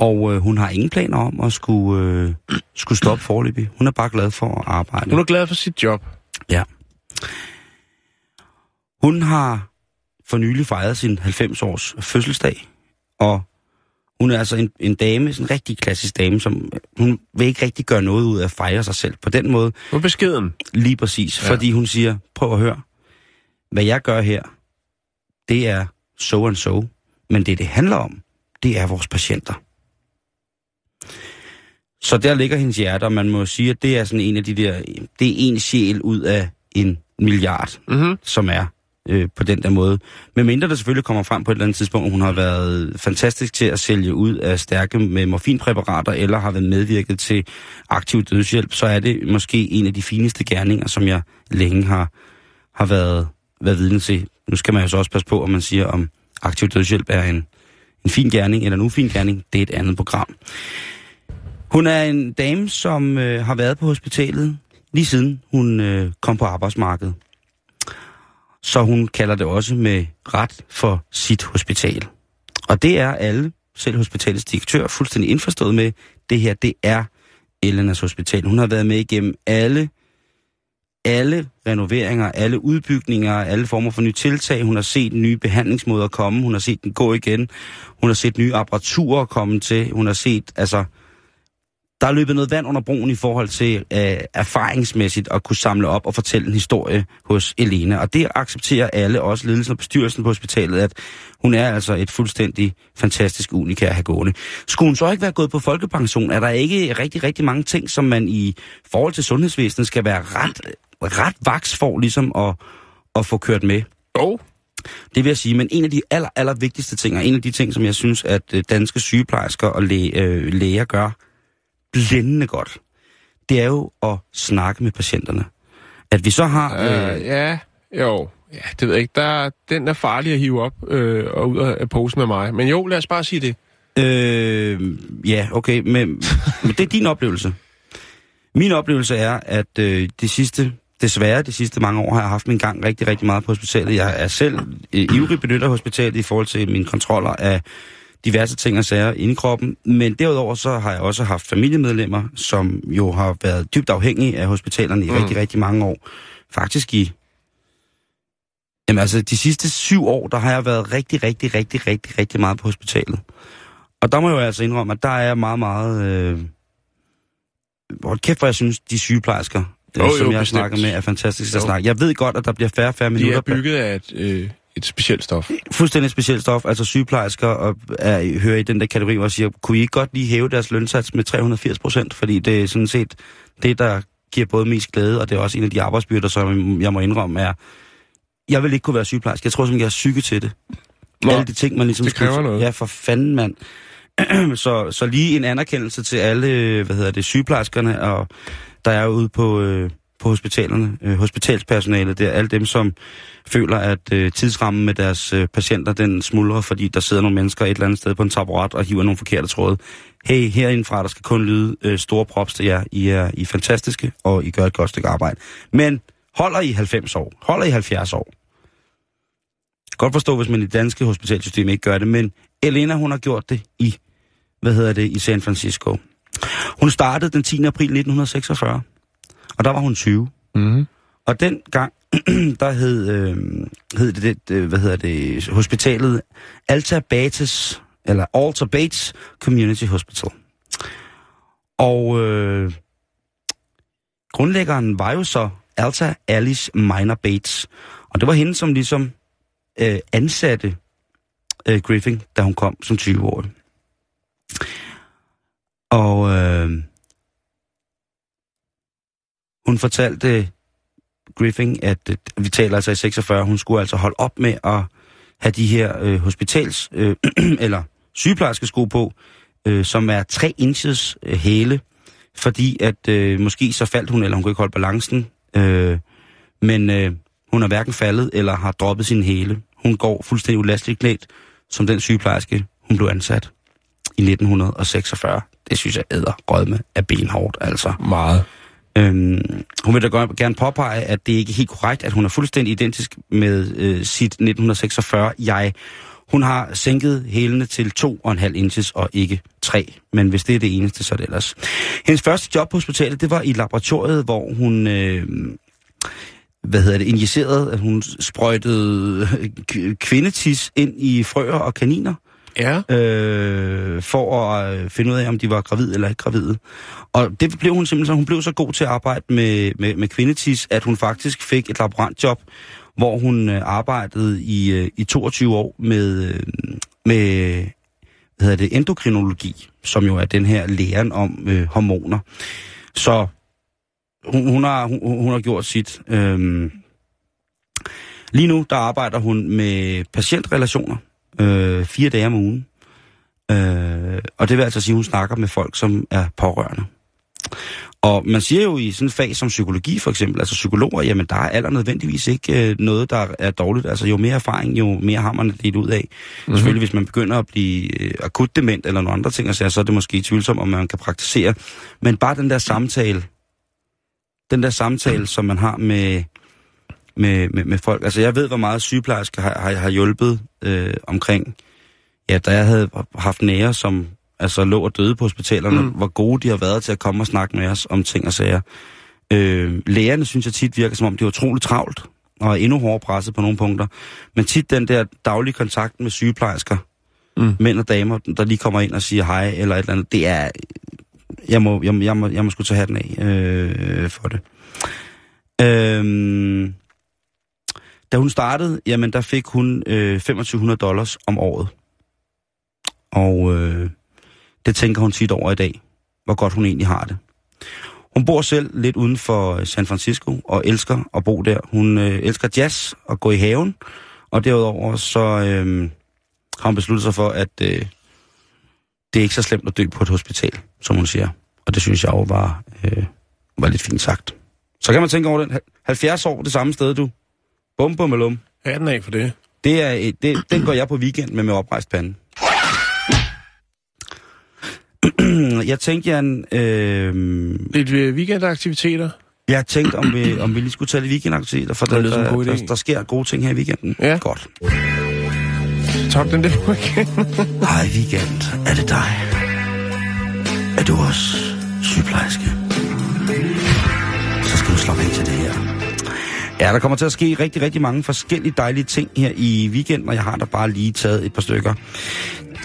Og øh, hun har ingen planer om at skulle, øh, skulle stoppe forløbig. Hun er bare glad for at arbejde. Hun er glad for sit job. Ja. Hun har for nylig fejret sin 90-års fødselsdag, og hun er altså en, en dame, sådan en rigtig klassisk dame, som hun vil ikke rigtig gøre noget ud af at fejre sig selv på den måde. Hun er beskeden. Lige præcis, Ja. ja. fordi hun siger, prøv at høre, hvad jeg gør her, det er so and so, men det det handler om, det er vores patienter. Så der ligger hendes hjerte, og man må sige, at det er sådan en af de der, det er en sjæl ud af en milliard, Mm-hmm. som er øh, på den der måde. Men mindre der selvfølgelig kommer frem på et eller andet tidspunkt, hun har været fantastisk til at sælge ud af stærke med morfinpræparater, eller har været medvirket til aktiv dødshjælp, så er det måske en af de fineste gerninger, som jeg længe har, har været, været vidne til. Nu skal man jo så også passe på, om man siger, om aktiv dødshjælp er en, en fin gerning eller en ufin gerning. Det er et andet program. Hun er en dame, som øh, har været på hospitalet lige siden hun øh, kom på arbejdsmarkedet. Så hun kalder det også med ret for sit hospital. Og det er alle, selv hospitalets direktør, fuldstændig indforstået med. Det her, det er Elenas Hospital. Hun har været med igennem alle, alle renoveringer, alle udbygninger, alle former for nye tiltag. Hun har set nye behandlingsmåder komme. Hun har set den gå igen. Hun har set nye apparaturer komme til. Hun har set, altså, der er løbet noget vand under broen i forhold til øh, erfaringsmæssigt at kunne samle op og fortælle en historie hos Elena. Og det accepterer alle, også ledelsen og bestyrelsen på hospitalet, at hun er altså et fuldstændig fantastisk unik at have gående. Skulle hun så ikke være gået på folkepension? Er der ikke rigtig, rigtig mange ting, som man i forhold til sundhedsvæsenet skal være ret, ret vaks for ligesom at, at få kørt med? Og Det vil jeg sige, men en af de aller, aller vigtigste ting, og en af de ting, som jeg synes, at øh, danske sygeplejersker og læ- øh, læger gør blændende godt, det er jo at snakke med patienterne. At vi så har... Øh, øh, ja, jo, ja, det ved jeg ikke. Der, den er farlig at hive op øh, og ud af, af posen med mig. Men jo, lad os bare sige det. Øh, ja, okay, men, (laughs) men det er din oplevelse. Min oplevelse er, at øh, de sidste, desværre de sidste mange år, har jeg haft min gang rigtig, rigtig meget på hospitalet. Jeg er selv øh, ivrig benytter af hospitalet i forhold til mine kontroller af diverse ting og sager inde i kroppen. Men derudover så har jeg også haft familiemedlemmer, som jo har været dybt afhængige af hospitalerne i mm. rigtig, rigtig mange år. Faktisk i Jamen altså, de sidste syv år, der har jeg været rigtig, rigtig, rigtig, rigtig, rigtig meget på hospitalet. Og der må jeg jo altså indrømme, at der er jeg meget, meget... Øh... Hold kæft, hvor jeg synes, de sygeplejersker, Jo, øh, jo, som jeg bestemt. snakker med, er fantastiske at snakke. Jeg ved godt, at der bliver færre færre De minutter. er bygget af et, øh, et specielt stof. Fuldstændig specielt stof. Altså sygeplejersker og er, hører i den der kategori, hvor jeg siger, kunne I ikke godt lige hæve deres lønsats med 380 procent? Fordi det er sådan set det, der giver både mest glæde, og det er også en af de arbejdsbyrder, som jeg må indrømme er, jeg vil ikke kunne være sygeplejerske. Jeg tror simpelthen, jeg er psyke til det. Nå, alle de ting, man ligesom det kræver skulle- noget. Ja, for fanden, mand. (clears throat) så, så lige en anerkendelse til alle, hvad hedder det, sygeplejerskerne, og der er ude på, øh, på hospitalerne, øh, hospitalspersonalet, det er alle dem, som føler, at øh, tidsrammen med deres øh, patienter, den smuldrer, fordi der sidder nogle mennesker et eller andet sted på en taburet og hiver nogle forkerte tråde. Hey, herindefra, der skal kun lyde øh, store props til jer. I er, I er fantastiske, og I gør et godt stykke arbejde. Men holder I 90 år? Holder I 70 år? Godt forstå, hvis man i det danske hospitalsystem ikke gør det, men Elena, hun har gjort det i, hvad hedder det, i San Francisco. Hun startede den 10. april 1946, og der var hun 20. Mm-hmm. Og den gang, (clears throat) der hed, øh, hed det, det, øh, hvad hedder det, hospitalet Alta Bates, eller Alta Bates Community Hospital. Og øh, grundlæggeren var jo så Alta Alice Minor Bates. Og det var hende, som ligesom øh, ansatte øh, Griffin, da hun kom som 20-årig. Og øh, hun fortalte Griffin, at øh, vi taler altså i 46, hun skulle altså holde op med at have de her øh, hospitals, øh, (clears throat) eller sygeplejerskesko på, øh, som er 3 inches øh, hæle, fordi at øh, måske så faldt hun, eller hun kunne ikke holde balancen, øh, men øh, hun har hverken faldet eller har droppet sin hæle. Hun går fuldstændig ulasteligt klædt, som den sygeplejerske, hun blev ansat i 1946. Det synes jeg æder rødme af benhårdt, altså. Meget. Øhm, hun vil da gerne påpege, at det ikke er helt korrekt, at hun er fuldstændig identisk med øh, sit 1946 jeg. Hun har sænket hælene til 2,5 inches og ikke 3. Men hvis det er det eneste, så er det ellers. Hendes første job på hospitalet, det var i laboratoriet, hvor hun... Øh, hvad hedder det, injicerede, at hun sprøjtede kvindetis ind i frøer og kaniner Ja. øh, for at øh, finde ud af, om de var gravide eller ikke gravide. Og det blev hun simpelthen, hun blev så god til at arbejde med, med, med kvindetis, at hun faktisk fik et laborantjob, hvor hun øh, arbejdede i, øh, i 22 år med, med hvad hedder det, endokrinologi, som jo er den her læren om øh, hormoner. Så hun, hun, har, hun, hun har gjort sit. Øh, lige nu, der arbejder hun med patientrelationer øh, fire dage om ugen. Øh, og det vil altså sige, at hun snakker med folk, som er pårørende. Og man siger jo i sådan et fag som psykologi for eksempel, altså psykologer, jamen der er alder nødvendigvis ikke øh, noget, der er dårligt. Altså jo mere erfaring, jo mere har man lidt ud af. Mm-hmm. Selvfølgelig hvis man begynder at blive øh, akut dement eller nogle andre ting, altså, så er det måske tvivlsomt, om man kan praktisere. Men bare den der samtale, den der samtale, som man har med, med, med, med folk. Altså jeg ved, hvor meget sygeplejersker har, har, har hjulpet øh, omkring, ja, da jeg havde haft nære, som altså lå og døde på hospitalerne, mm. hvor gode de har været til at komme og snakke med os om ting og sager. Øh, lægerne synes jeg tit virker som om, det er utroligt travlt, og er endnu hårdere presset på nogle punkter. Men tit den der daglige kontakt med sygeplejersker, mm. mænd og damer, der lige kommer ind og siger hej eller et eller andet, det er... Jeg må, jeg, må- jeg må, jeg må sgu tage hatten af øh, for det. Øh, da hun startede, jamen der fik hun øh, 2500 dollars om året. Og øh, det tænker hun tit over i dag, hvor godt hun egentlig har det. Hun bor selv lidt uden for øh, San Francisco og elsker at bo der. Hun øh, elsker jazz og gå i haven, og derudover så øh, har hun besluttet sig for, at øh, det er ikke så slemt at dø på et hospital, som hun siger. Og det synes jeg jo var, øh, var lidt fint sagt. Så kan man tænke over den. 70 år det samme sted, du. Bum, bum, bum. Hatten af for det. Det er, et- det, den går jeg på weekend med med oprejst pande. jeg tænkte, Jan, øh, Lidt øh, weekendaktiviteter. jeg tænkte, om vi, om vi lige skulle tage lidt weekendaktiviteter, for der, lyder som en der, der, der, sker gode ting her i weekenden. Ja. Godt. Top den der på igen. Hej weekend, er det dig? Er du også sygeplejerske? Ja, der kommer til at ske rigtig, rigtig mange forskellige dejlige ting her i weekenden, og jeg har da bare lige taget et par stykker.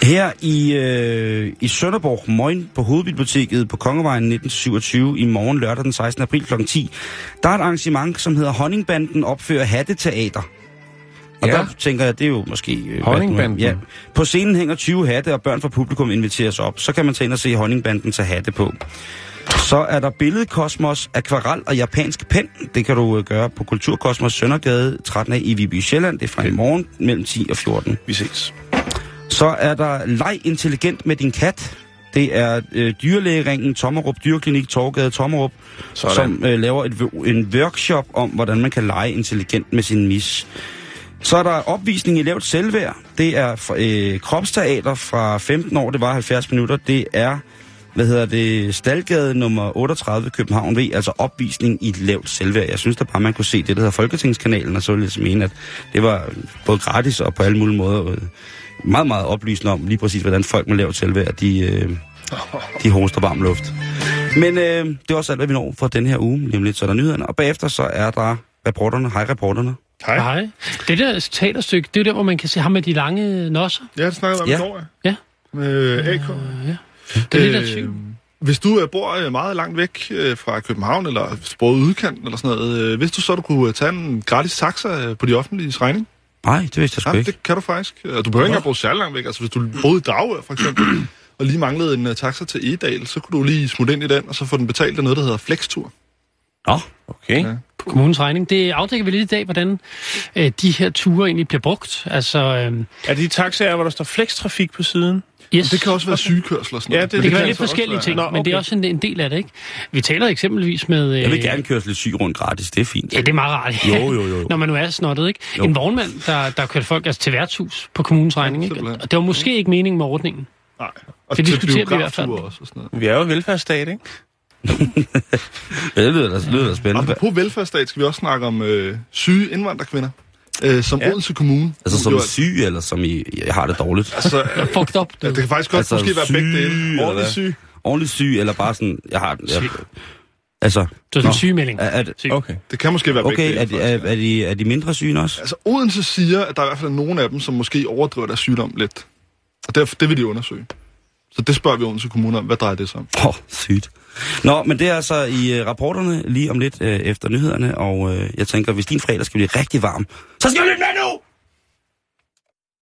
Her i, øh, i Sønderborg Møgen på Hovedbiblioteket på Kongevejen 1927 i morgen lørdag den 16. april kl. 10, der er et arrangement, som hedder Honningbanden opfører Hatteteater. Og Ja. der tænker jeg, det er jo måske... øh, Honningbanden? Ja. På scenen hænger 20 hatte, og børn fra publikum inviteres op. Så kan man tage ind og se Honningbanden tage hatte på. Så er der billedkosmos, akvarel og japansk pen. Det kan du øh, gøre på Kulturkosmos Søndergade 13 i Viby Sjælland. Det er fra i morgen mellem 10 og 14. Vi ses. Så er der leg intelligent med din kat. Det er øh, dyrlægeringen Tommerup Dyrklinik Torgade Tommerup, Sådan. som øh, laver et, en workshop om, hvordan man kan lege intelligent med sin mis. Så er der opvisning i lavt selvværd. Det er øh, kropsteater fra 15 år, det var 70 minutter. Det er, hvad hedder det, Stalgade nummer 38 København V, altså opvisning i lavt selvværd. Jeg synes da bare, man kunne se det, der hedder Folketingskanalen, og så ville jeg mene, at det var både gratis og på alle mulige måder øh, meget, meget oplysende om lige præcis, hvordan folk med lavt selvværd, de, øh, de hoster varm luft. Men øh, det er også alt, hvad vi når for den her uge, nemlig så er der nyhederne. Og bagefter så er der reporterne. Hej reporterne. Hej. Hej. Det der teaterstykke, det er der, hvor man kan se ham med de lange nosser. Ja, det snakker vi om Ja. i går, Ja. Med AK. Det er lidt syn. Hvis du øh, bor øh, meget langt væk øh, fra København, eller bor udkanten eller sådan noget, øh, hvis du så, du kunne øh, tage en gratis taxa øh, på de offentlige regning? Nej, det vidste jeg sgu Ja, ikke. det kan du faktisk. Øh, Du behøver ikke engang bo særlig langt væk. Altså, hvis du boede i Dragør, for eksempel, (clears throat) og lige manglede en uh, taxa til Egedal, så kunne du lige smutte ind i den, og så få den betalt af noget, der hedder Flextur. Nå, Okay. Ja. På kommunens regning. Det afdækker vi lidt i dag, hvordan øh, de her ture egentlig bliver brugt. Altså, øh, Er det de taxaer, hvor der står flekstrafik på siden? Yes. Det kan også være sygekørsel og sådan Ja, noget. det- det kan være altså lidt også forskellige ting, Nå, men det er okay. også en, en del af det, ikke? Vi taler eksempelvis med... Øh, jeg vil gerne køre lidt syg rundt gratis. Det er fint. Ja, det er meget rart. Jo, jo, jo, jo. (laughs) Når man nu er snottet, ikke? Jo. En vognmand, der, der kørte folk altså, til værtshus på kommunens regning, ikke? Og det var måske ikke meningen med ordningen. Nej. Og Det diskuterer vi i hvert fald. også og sådan noget. Vi er jo en velfærdsstat, ikke? (laughs) Det lyder da, det lyder da spændende. Apropos velfærdsstat skal vi også snakke om øh, syge indvandrerkvinder. Øh, som Ja. Odense Kommune. Altså som gjort. syg, eller som I, jeg har det dårligt? Altså, øh, Fucked up, ja, det kan faktisk godt Altså, måske være begge syg, dele. eller Ordentligt syg. Ordentligt syg, eller bare sådan, jeg har den. Jeg, altså, Det sådan en sygemelding. er, er. Okay. Det kan måske være begge okay, dele. er, er, er, de, er de mindre syge end os? Altså, Odense siger, at der er i hvert fald nogle af dem, som måske overdriver deres sygdom lidt. Og derfor, det vil de undersøge. Så det spørger vi Odense Kommune om. Hvad drejer det sig om? Åh, oh, sygt. Nå, men det er altså i uh, rapporterne lige om lidt uh, efter nyhederne, og uh, jeg tænker, hvis din fredag skal blive rigtig varm, så skal du lytte med nu!